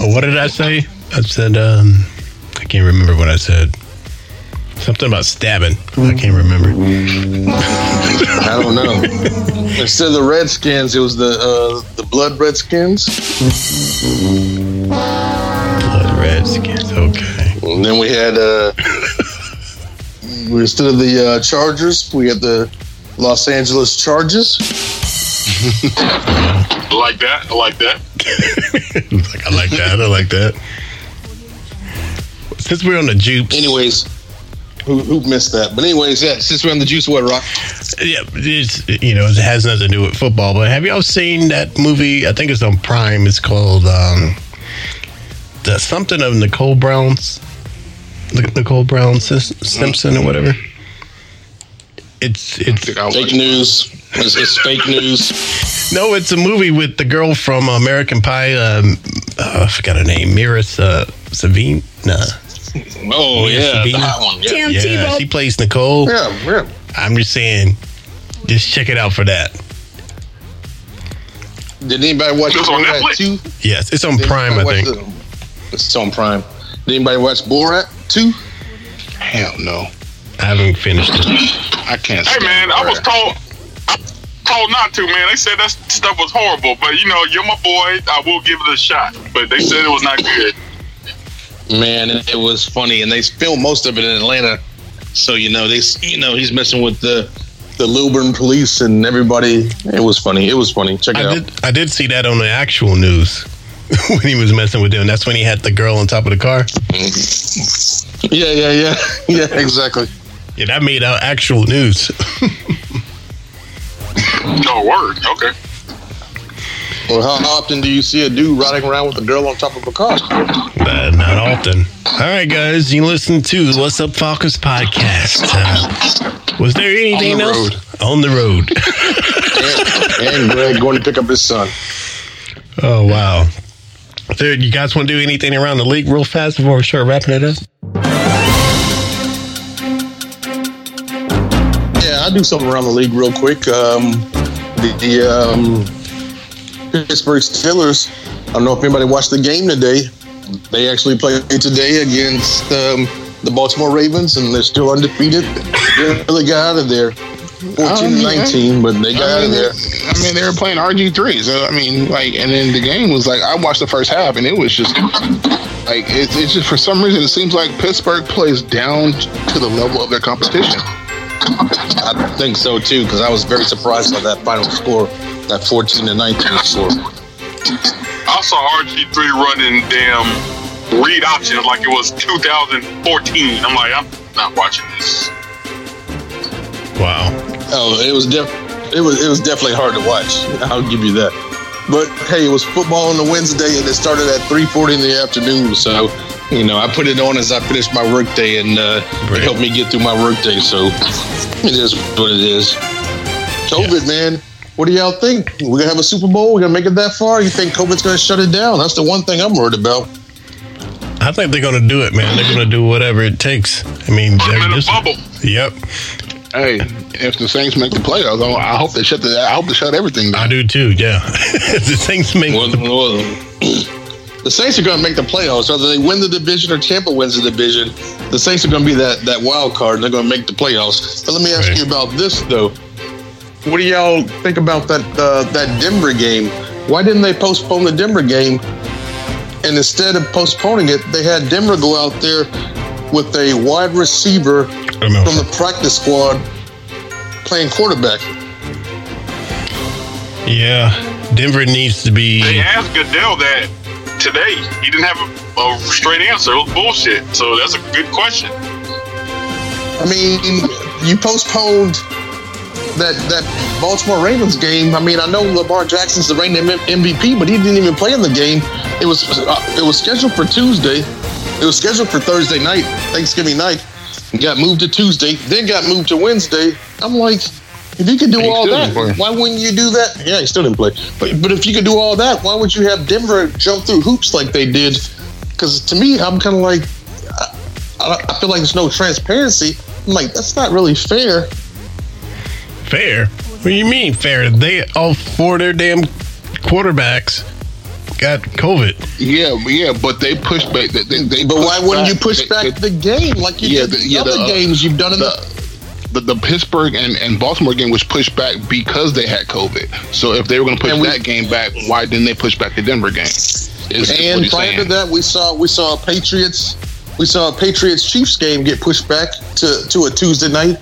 Oh, what did I say? I said, um, I can't remember what I said. Something about stabbing. I can't remember. I don't know. Instead of the Redskins, it was the uh, the Blood Redskins. Blood Redskins. Okay. And then we had uh, instead of the uh, Chargers, we had the Los Angeles Charges. I *laughs* like that. I like that. *laughs* like, I like that. I like that. Since we're on the jupes, Anyways, who, who missed that? But anyways, yeah. Since we're on the Juice, what rock? yeah, it's, you know, it has nothing to do with football. But have y'all seen that movie? I think it's on Prime. It's called um, the something of Nicole Brown's, Nicole Brown Simpson or whatever. It's it's Fake news. It's, it's fake news. no, it's a movie with the girl from American Pie. Um, uh, I forgot her name, Mira uh, Savine. Nah, Oh Mia yeah, the Sabina. hot one. Yeah. Tim Yeah, she plays Nicole. Yeah, yeah. I'm just saying, just check it out for that. Did anybody watch It's on Borat Netflix? two? Yes, it's on Did Prime, I think. the- it's on Prime. Did anybody watch Borat two? Hell no. I haven't finished it. I can't. Hey stand man, I was told I told not to, man. They said that stuff was horrible, but you know, you're my boy. I will give it a shot. But they said it was not good. Man, it, it was funny, and they filmed most of it in Atlanta. So you know they, you know, he's messing with the the Lilburn police and everybody. It was funny. It was funny. Check it I out. did. I did see that on the actual news *laughs* when he was messing with them. That's when he had the girl on top of the car. Mm-hmm. Yeah, yeah, yeah, *laughs* yeah. Exactly. Yeah, that made out actual news. No *laughs* word. Okay. Well, how often do you see a dude riding around with a girl on top of a car? Uh, not often. All right, guys, you listen to What's Up Falcons podcast. Uh, was there anything On the else on the road? and, and Greg going to pick up his son. oh wow! So, you guys want to do anything around the league real fast before we start wrapping it up? Do something around the league real quick. Um, the the um, Pittsburgh Steelers. I don't know if anybody watched the game today. They actually played today against um, the Baltimore Ravens, and they're still undefeated. They really got out of there, 14 19, but they got I out mean, of there. I mean, they were playing RG three, so I mean, like, and then the game was like, I watched the first half, and it was just like it's, it's just for some reason it seems like Pittsburgh plays down to the level of their competition. I think so too, because I was very surprised by that final score, that 14 to 19 score. I saw RG3 running damn read options like it was 2014. I'm like, I'm not watching this. Wow. Oh, it was def- it was it was definitely hard to watch. I'll give you that. But hey, it was football on the Wednesday, and it started at three forty in the afternoon. So, you know, I put it on as I finished my workday, and uh, it helped me get through my workday. So, it is what it is. COVID, man. What do y'all think? We're gonna have a Super Bowl. We're gonna make it that far? You think COVID's gonna shut it down? That's the one thing I'm worried about. I think they're gonna do it, man. They're gonna do whatever it takes. I mean, they're in a just, bubble. yep. Hey, if the Saints make the playoffs, I I hope they shut the. I hope they shut everything I do too. Yeah, *laughs* the Saints make. Well, well, the Saints are going to make the playoffs. Whether they win the division or Tampa wins the division, the Saints are going to be that, that wild card and they're going to make the playoffs. But let me ask Right. you about this, though. What do y'all think about that uh, that Denver game? Why didn't they postpone the Denver game? And instead of postponing it, they had Denver go out there with a wide receiver from the practice squad playing quarterback. Yeah, Denver needs to be. They asked Goodell that today. He didn't have a, a straight answer. It was bullshit. So that's a good question. I mean, you postponed that that Baltimore Ravens game. I mean, I know Lamar Jackson's the reigning MVP, but he didn't even play in the game. It was uh, it was scheduled for Tuesday. It was scheduled for Thursday night, Thanksgiving night. Got moved to Tuesday, then got moved to Wednesday. I'm like, if you could do all that, why wouldn't you do that? Yeah, he still didn't play. But but if you could do all that, why would you have Denver jump through hoops like they did? Because to me, I'm kind of like, I, I feel like there's no transparency. I'm like, that's not really fair. Fair? What do you mean fair? They all four of their damn quarterbacks got COVID. Yeah, yeah, but they pushed back. They, they, they But why wouldn't you push they- back they- the game like you Yeah, did the- the, yeah, other the, uh, games you've done in the? The, the Pittsburgh and, and Baltimore game was pushed back because they had COVID. So if they were going to push we- that game back, why didn't they push back the Denver game? Is, And prior to that, we saw we saw Patriots we saw a Patriots Chiefs game get pushed back to to a Tuesday night.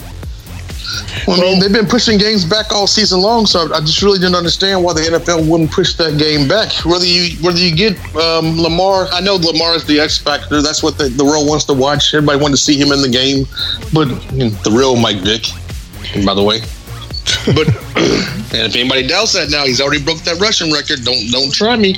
Well, I mean, they've been pushing games back all season long, so I just really didn't understand why the NFL wouldn't push that game back. Whether you whether you get um, Lamar, I know Lamar is the X factor. That's what the, the world wants to watch. Everybody wanted to see him in the game, but you know, the real Mike Vick, by the way. But *laughs* and if anybody doubts that now, he's already broke that rushing record. Don't don't try me.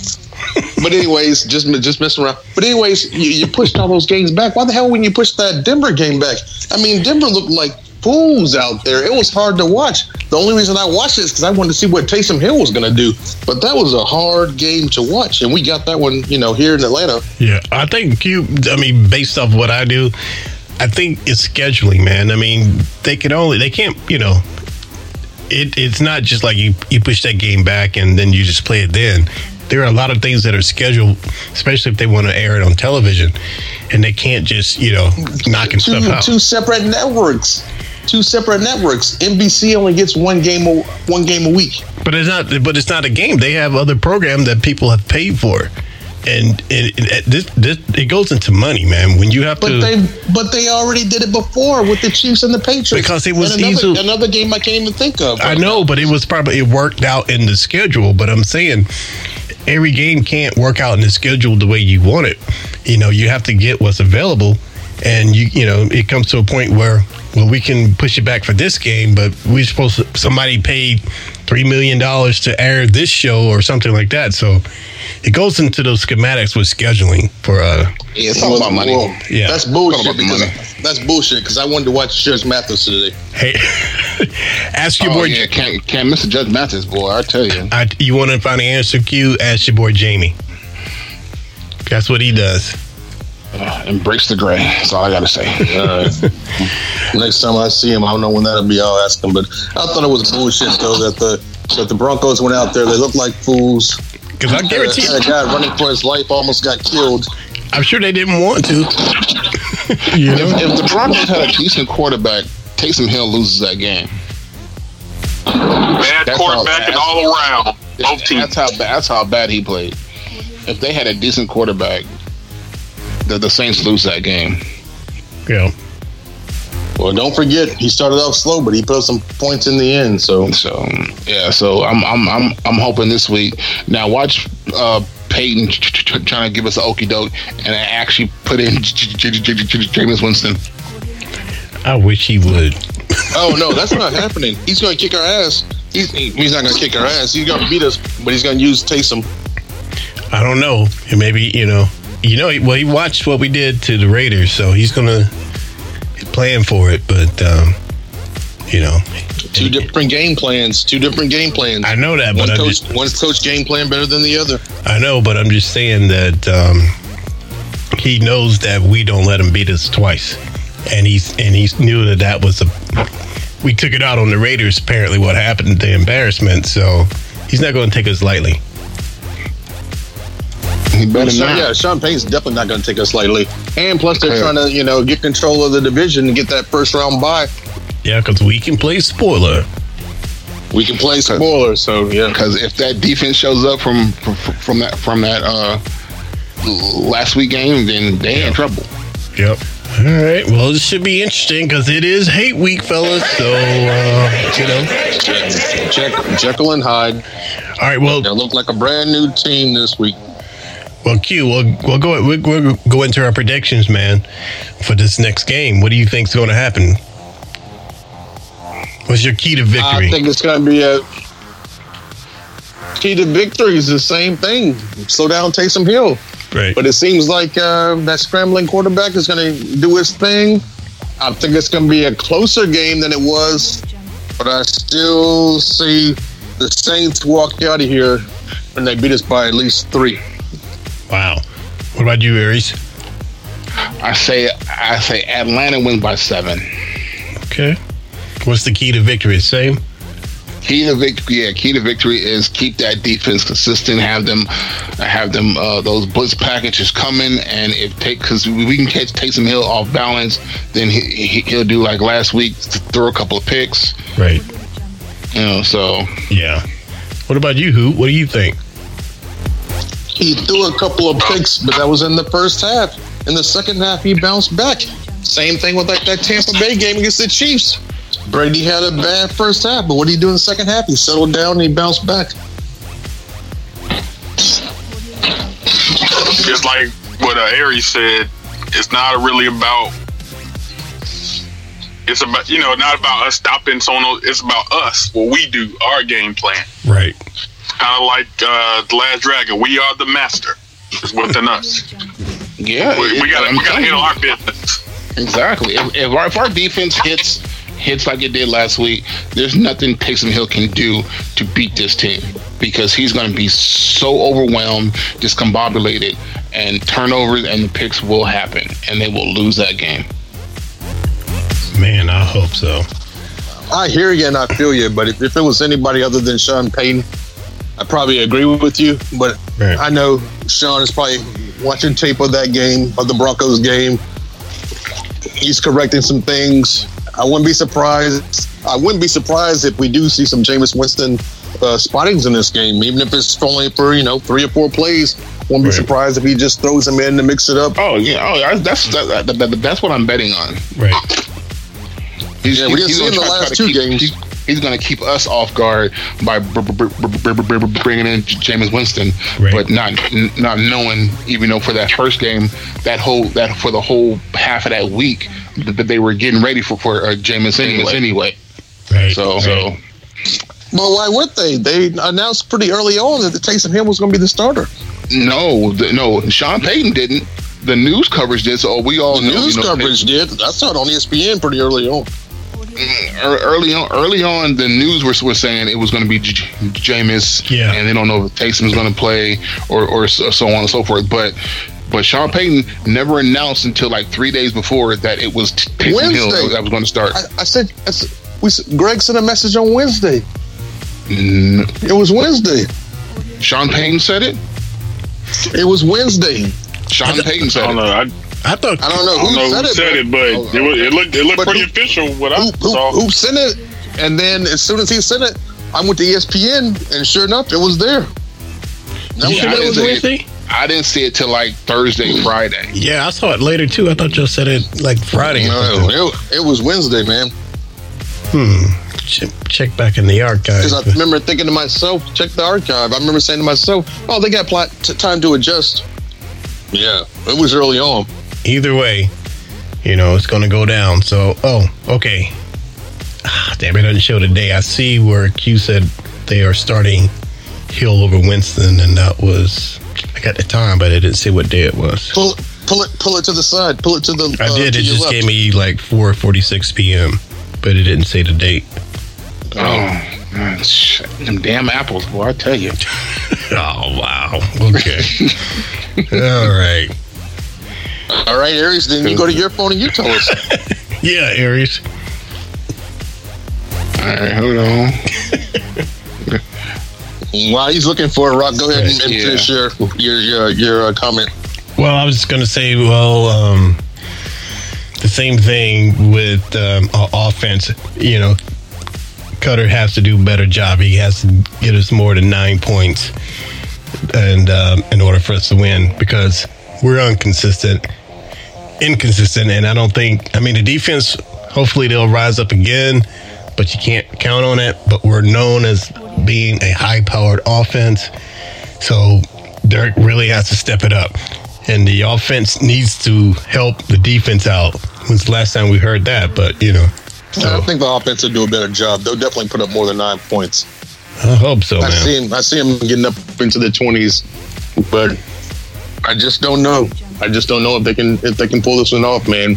But anyways, just just messing around. But anyways, you, you pushed all those games back. Why the hell wouldn't you push that Denver game back? I mean, Denver looked like fools out there. It was hard to watch. The only reason I watched it is because I wanted to see what Taysom Hill was going to do. But that was a hard game to watch, and we got that one, you know, here in Atlanta. Yeah, I think Q. I mean, based off what I do, I think it's scheduling, man. I mean, they can only they can't, you know. It, it's not just like you, you push that game back and then you just play it then. There are a lot of things that are scheduled, especially if they want to air it on television, and they can't just you know knocking two, stuff out. Two separate networks. Two separate networks. NBC only gets one game a, one game a week. But it's not. But it's not a game. They have other programs that people have paid for, and it, it, uh, this, this it goes into money, man. When you have But to, they but they already did it before with the Chiefs and the Patriots. Because it was another, easy- another game I can't even think of. I know, but it was probably it worked out in the schedule. But I'm saying every game can't work out in the schedule the way you want it. You know, you have to get what's available, and you you know it comes to a point where well we can push it back for this game, but we're supposed to somebody paid three million dollars to air this show or something like that. So it goes into those schematics with scheduling for uh Yeah, it's all about money. Yeah. that's bullshit. Because money. that's bullshit. Because I wanted to watch Judge Mathis today. hey *laughs* ask your Oh, boy yeah, can't can't miss Judge Mathis, boy. I tell you. I, you want to find an answer Q ask your boy Jamie. That's what he does. Uh, embrace the gray. That's all I gotta say. All right. Next time I see him, I don't know when that'll be. I'll ask him. But I thought it was bullshit though that the that the Broncos went out there. They looked like fools. Because I guarantee Had a guy running for his life almost got killed. I'm sure they didn't want to. you know? If, if the Broncos had a decent quarterback, Taysom Hill loses that game. Bad That's quarterback all- and all around. Both teams. That's how bad. That's how bad he played. If they had a decent quarterback, the, the Saints lose that game. Yeah. Well, don't forget he started off slow, but he put up some points in the end. So So yeah, so I'm I'm I'm I'm hoping this week. Now watch uh, Payton tr- tr- tr- trying to give us an okey doke and actually put in Jameis Winston. I wish he would. Oh no, that's not happening. He's going to kick our ass. He's, he's not going to kick our ass. He's going to beat us, but he's going to use Taysom. I don't know. Maybe, you know, you know, well, he watched what we did to the Raiders, so he's going to he's playing for it. But, um, you know, Two different game plans. Two different game plans. I know that, but One I'm coach, just, one coach game plan better than the other. I know, but I'm just saying that um, he knows that we don't let him beat us twice, and he's and he knew that that was a. We took it out on the Raiders. Apparently, what happened, the embarrassment. So he's not going to take us lightly. He better So, not. yeah, Sean Payton's definitely not going to take us lightly. And plus, they're Okay. trying to, you know, get control of the division and get that first round bye. Yeah, because we can play spoiler. We can play spoiler, so yeah. Because if that defense shows up from from, from that from that uh, last week game, then they in trouble. Yep. All right. Well, this should be interesting because it is hate week, fellas. So uh, you know. Jekyll, Jekyll and Hyde. All right. Well, They look like a brand new team this week. Well, Q. We'll we'll go we'll, we'll go into our predictions, man, for this next game. What do you think's going to happen? What's your key to victory? I think it's going to be a key to victory is the same thing. Slow down Taysom Hill. right. But it seems like uh, that scrambling quarterback is going to do his thing. I think it's going to be a closer game than it was, but I still see the Saints walk out of here and they beat us by at least three. Wow. What about you, Aries? I say I say Atlanta wins by seven. Okay. What's the key to victory? Same. Key to victory, yeah. Key to victory is keep that defense consistent. Have them, have them. Uh, those blitz packages coming, and if take because we can catch Taysom Hill off balance, then he, he he'll do like last week, throw a couple of picks. Right. You know, so Yeah. What about you, Hoot? What do you think? He threw a couple of picks, but that was in the first half. In the second half, he bounced back. Same thing with like that Tampa Bay game against the Chiefs. Brady had a bad first half, but what did he do in the second half? He settled down and he bounced back. It's like what uh, Aries said, it's not really about. It's about you know not about us stopping someone. It's about us. What we do, our game plan. Right. Kind of like uh, the Last Dragon. We are the master. It's within us. yeah, We, we it- gotta I'm we gotta handle our business. Exactly. If, if, our, if our defense hits hits like it did last week, there's nothing Taysom Hill can do to beat this team because he's going to be so overwhelmed, discombobulated, and turnovers and the picks will happen, and they will lose that game. Man, I hope so. I hear you and I feel you, but if, if it was anybody other than Sean Payton, I probably agree with you. But Right. I know Sean is probably watching tape of that game, of the Broncos game. He's correcting some things. I wouldn't be surprised. I wouldn't be surprised if we do see some Jameis Winston uh, spottings in this game, even if it's only for you know three or four plays. Won't be Right. surprised if he just throws them in to mix it up. Oh yeah, oh I- that's that, that, that- that's what I'm betting on. Right. He's, Yeah, we didn't see in the try- try last two keep- games. He's, he's going to keep us off guard by br- br- br- br- br- br- br- bringing in Jameis Winston, Right. but not not knowing, even though for that first game, that whole that for the whole half of that week, that that they were getting ready for for uh, Jameis anyway. anyway. Right. So right. so Well, why would they? They announced pretty early on that the Taysom Hill was going to be the starter. no, the, no, Sean Payton didn't. The news coverage did. So we all knew. The know, news you know, coverage did. I saw it on ESPN pretty early on. Ear- early on, early on, the news was, was saying it was going to be J- Jameis, Yeah. and they don't know if Taysom's going to play or or so, so on and so forth. But but Sean Payton never announced until like three days before that it was T- Taysom Hill that was going to start. I, I said, I said we, Greg sent a message on Wednesday. N- It was Wednesday. Sean Payton said it. It was Wednesday. Sean Payton I said don't it. know. I, I thought I don't know I who don't know said who it. said it, but Oh, it, was, it looked it looked But pretty who- official. What I who, who, saw. who sent it? And then as soon as he sent it, I went to ESPN, and sure enough, it was there. That you was sure that was Wednesday. Wednesday? I didn't see it till like Thursday, Friday. Yeah, I saw it later too. I thought you said it like Friday. No, it, it was Wednesday, man. Hmm. Check, check back in the archive. Because I remember thinking to myself, check the archive. I remember saying to myself, oh, they got plat- t- time to adjust. Yeah, it was early on. Either way, you know it's going to go down. So, oh, okay. Ah, damn, it doesn't show the day. I see where Q said they are starting Hill over Winston, and that was I got the time, but I didn't see what day it was. Pull, pull it, pull it to the side. Pull it to the. I uh, did. It just left. gave me like 4:46 p.m., but it didn't say the date. Oh, man, shit, them damn apples, boy! I tell you. *laughs* Oh wow. Okay. *laughs* All right. All right, Aries. Then you go to your phone and you tell us. *laughs* Yeah, Aries. All right, hold on. While he's looking for it, Rock, go ahead and, and Yeah. finish your your your, your uh, comment. Well, I was just going to say, well, um, the same thing with um, offense. You know, Koetter has to do a better job. He has to get us more than nine points, and um, in order for us to win, because we're inconsistent, inconsistent, and I don't think. I mean, the defense. Hopefully, they'll rise up again, but you can't count on it. But we're known as being a high-powered offense, so Dirk really has to step it up. And the offense needs to help the defense out. When's the last time we heard that? But, you know, I think the offense will do a better job. They'll definitely put up more than nine points. I hope so, I man. see him. I see him getting up into the twenties, but I just don't know. I just don't know if they can if they can pull this one off, man.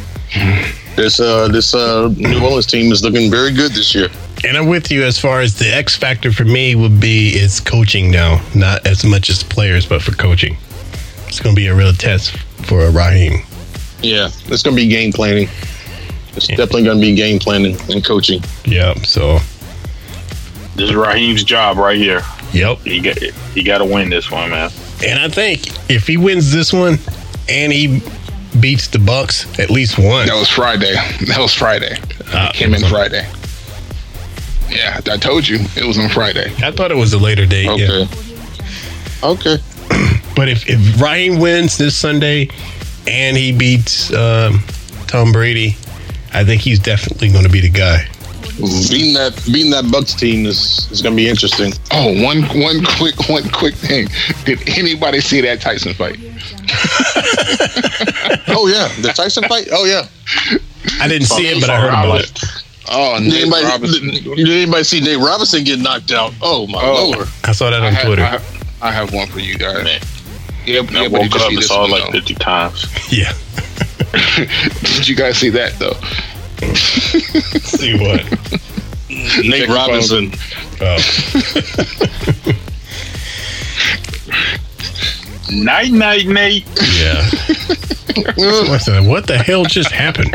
This uh this uh New Orleans team is looking very good this year. And I'm with you as far as the X factor for me would be is coaching now, not as much as players, but for coaching. It's going to be a real test for Raheem. Yeah, it's going to be game planning. It's definitely going to be game planning and coaching. Yep. So, This is Raheem's job right here. yep. He got he got to win this one, man. And I think if he wins this one and he beats the Bucks at least once. That was Friday. That was Friday. Ah, Came in Friday. Yeah, I told you it was on Friday. I thought it was a later date. Okay. Yeah. Okay. *clears throat* But if, if Raheem wins this Sunday and he beats um, Tom Brady, I think he's definitely going to be the guy. Beating that beating that Bucks team is, is going to be interesting. Oh, one one quick one quick thing. Did anybody see that Tyson fight? *laughs* Oh yeah, the Tyson fight. Oh yeah. I didn't see it, but I heard about it. Oh, Did anybody, Robinson. did anybody see Nate Robinson get knocked out? Oh my Oh. lord! I saw that I on have, Twitter. I, have, I have one for you guys. Man. Yeah, I yeah, but woke up see and saw it like 50 times. *laughs* yeah. *laughs* Did you guys see that though? See what? *laughs* Nate Robinson. Oh, Night, night, Nate. yeah. *laughs* What the hell just happened?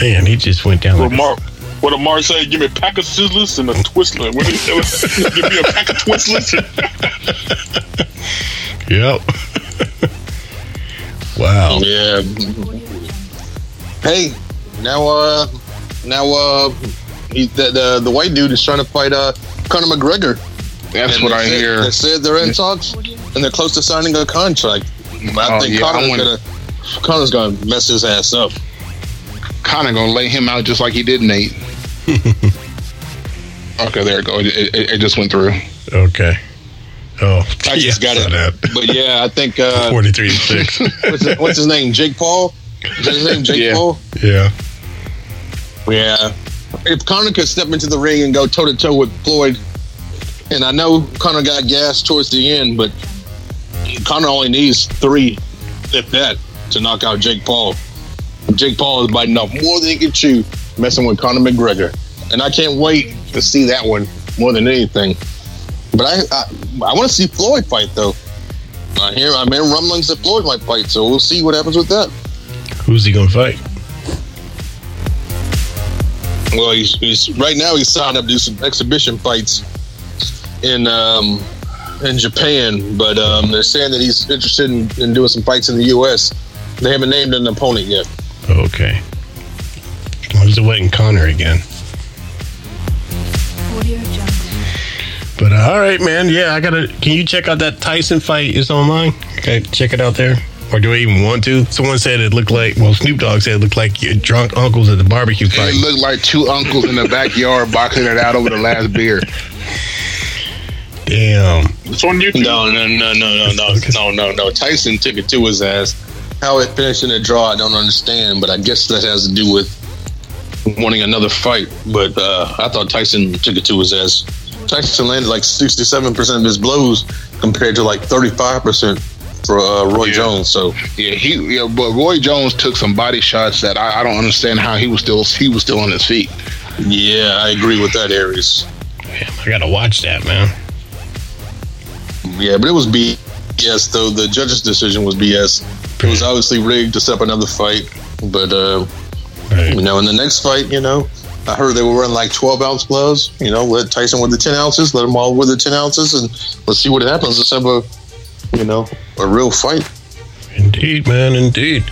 Man, he just went down What like what did Mark say? Give me a pack of Sizzlers and a Twizzler. What did he say? Give me a pack of Twizzlers. *laughs* Yep. wow. Yeah. Hey, now uh, now uh, he, the, the the white dude is trying to fight uh Conor McGregor. That's And what I said- hear. They said they're in talks and they're close to signing a contract. But I Oh, think yeah, I Conor's wanna- gonna Conor's gonna mess his ass up. Kind of gonna lay him out just like he did Nate. *laughs* okay, there it go. It, it, it just went through. Okay. Oh, I just *laughs* got it. that. But yeah, I think uh, *laughs* 43 to 6. what's, his, what's his name? Jake Paul. Is that his name? Jake Yeah. Paul. Yeah. Yeah. If Conor could step into the ring and go toe to toe with Floyd, and I know Conor got gas towards the end, but Conor only needs three, if that, to knock out Jake Paul. Jake Paul is biting off more than he can chew, messing with Conor McGregor, and I can't wait to see that one more than anything. But I, I, I want to see Floyd fight though. I hear, I'm hearing rumblings that Floyd might fight, so we'll see what happens with that. Who's he going to fight? Well, he's, he's right now he's signed up to do some exhibition fights in um, in Japan, but um, they're saying that he's interested in, in doing some fights in the U.S. They haven't named an opponent yet. Okay. I was waiting Conor again. But uh, all right, man. Yeah, I gotta. Can you check out that Tyson fight? It's online. Okay, check it out there. Or do I even want to? Someone said it looked like. Well, Snoop Dogg said it looked like your drunk uncles at the barbecue fight. It looked like two uncles in the backyard *laughs* boxing it out over the last beer. Damn. It's on YouTube. No, no, no, no, no, no, no, no, no. Tyson took it to his ass. How it finished in a draw, I don't understand, but I guess that has to do with wanting another fight. But uh, I thought Tyson took it to his ass. Tyson landed like 67% of his blows compared to like 35% for uh, Roy Yeah. Jones. So Yeah, he. Yeah, but Roy Jones took some body shots that I, I don't understand how he was still he was still on his feet. yeah, I agree with that, Aries. Damn, I gotta watch that, man. Yeah, but it was BS though. The judge's decision was BS. It was obviously rigged to set up another fight, but uh, Right. you know, in the next fight, you know, I heard they were running like twelve ounce gloves. You know, let Tyson with the ten ounces, let them all with the ten ounces, and let's see what happens. Let's have a, you know, a real fight. Indeed, man, indeed.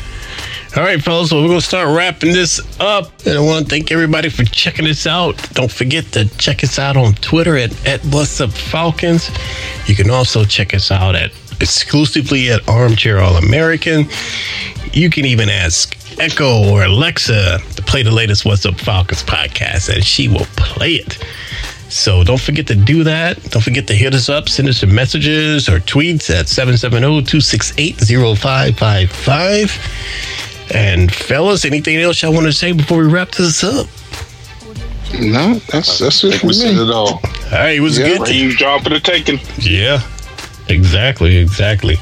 All right, fellas, so we're going to start wrapping this up. And I want to thank everybody for checking us out. Don't forget to check us out on Twitter at, at What's Up Falcons. You can also check us out at exclusively at Armchair All American. You can even ask Echo or Alexa to play the latest What's Up Falcons podcast, and she will play it. So don't forget to do that. Don't forget to hit us up, send us some messages or tweets at 770-268-0555. And fellas, anything else y'all want to say before we wrap this up? No, that's that's it for we said me. it all. All right, it was Yeah. good. Huge job for the taking. Yeah, exactly, exactly.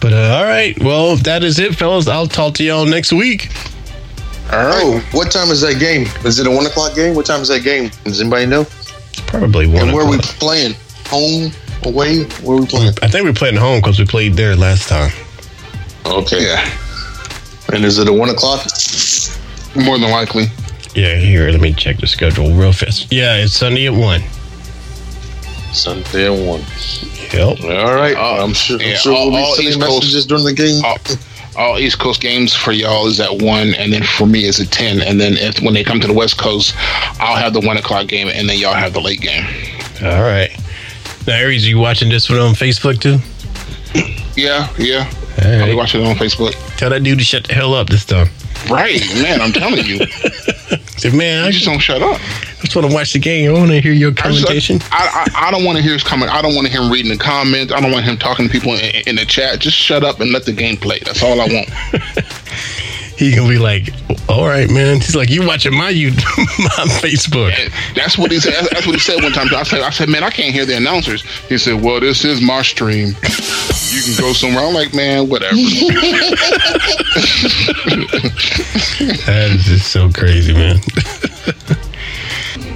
But uh, all right, well, that is it, fellas. I'll talk to y'all next week. All right. Oh, what time is that game? Is it a one o'clock game? What time is that game? Does anybody know? Probably one. And where are we playing? Home, away? Where are we playing? I think we're playing home because we played there last time. Okay. Yeah, And is it a one o'clock? more than likely. Yeah, here, let me check the schedule real fast. Yeah, it's Sunday at one. Sunday at one. Yep. All right. Uh, I'm sure. I'm yeah, sure all- we'll be sending messages during the game. All, all East Coast games for y'all is at one, and then for me is at ten. And then if, when they come to the West Coast, I'll have the one o'clock game, and then y'all have the late game. All right. Now, Aries, are you watching this one on Facebook too? Yeah, yeah. All I'll be watching it on Facebook. Tell that dude to shut the hell up this time. Right, man. I'm telling you, *laughs* man, I you just, don't shut up. Just want to watch the game. I want to hear your I, commentation. I, I, I don't want to hear his comment. I don't want to hear him reading the comments. I don't want him talking to people in, in the chat. Just shut up and let the game play. That's all I want. *laughs* He gonna be like, All right, man. He's like, you watching my YouTube, *laughs* my Facebook. That's what he said. That's what he said one time. I said, I said, man, I can't hear the announcers. He said, well, this is my stream. You can go somewhere. I'm like, man, whatever. *laughs* that is just so crazy, man.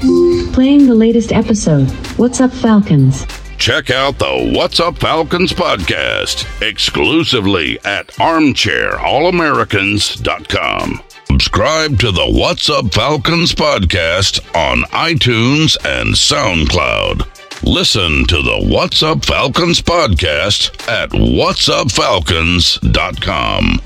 Playing the latest episode. What's up, Falcons? Check out the What's Up Falcons podcast exclusively at armchairallamericans.com. Subscribe to the What's Up Falcons podcast on iTunes and SoundCloud. Listen to the What's Up Falcons podcast at whatsupfalcons.com.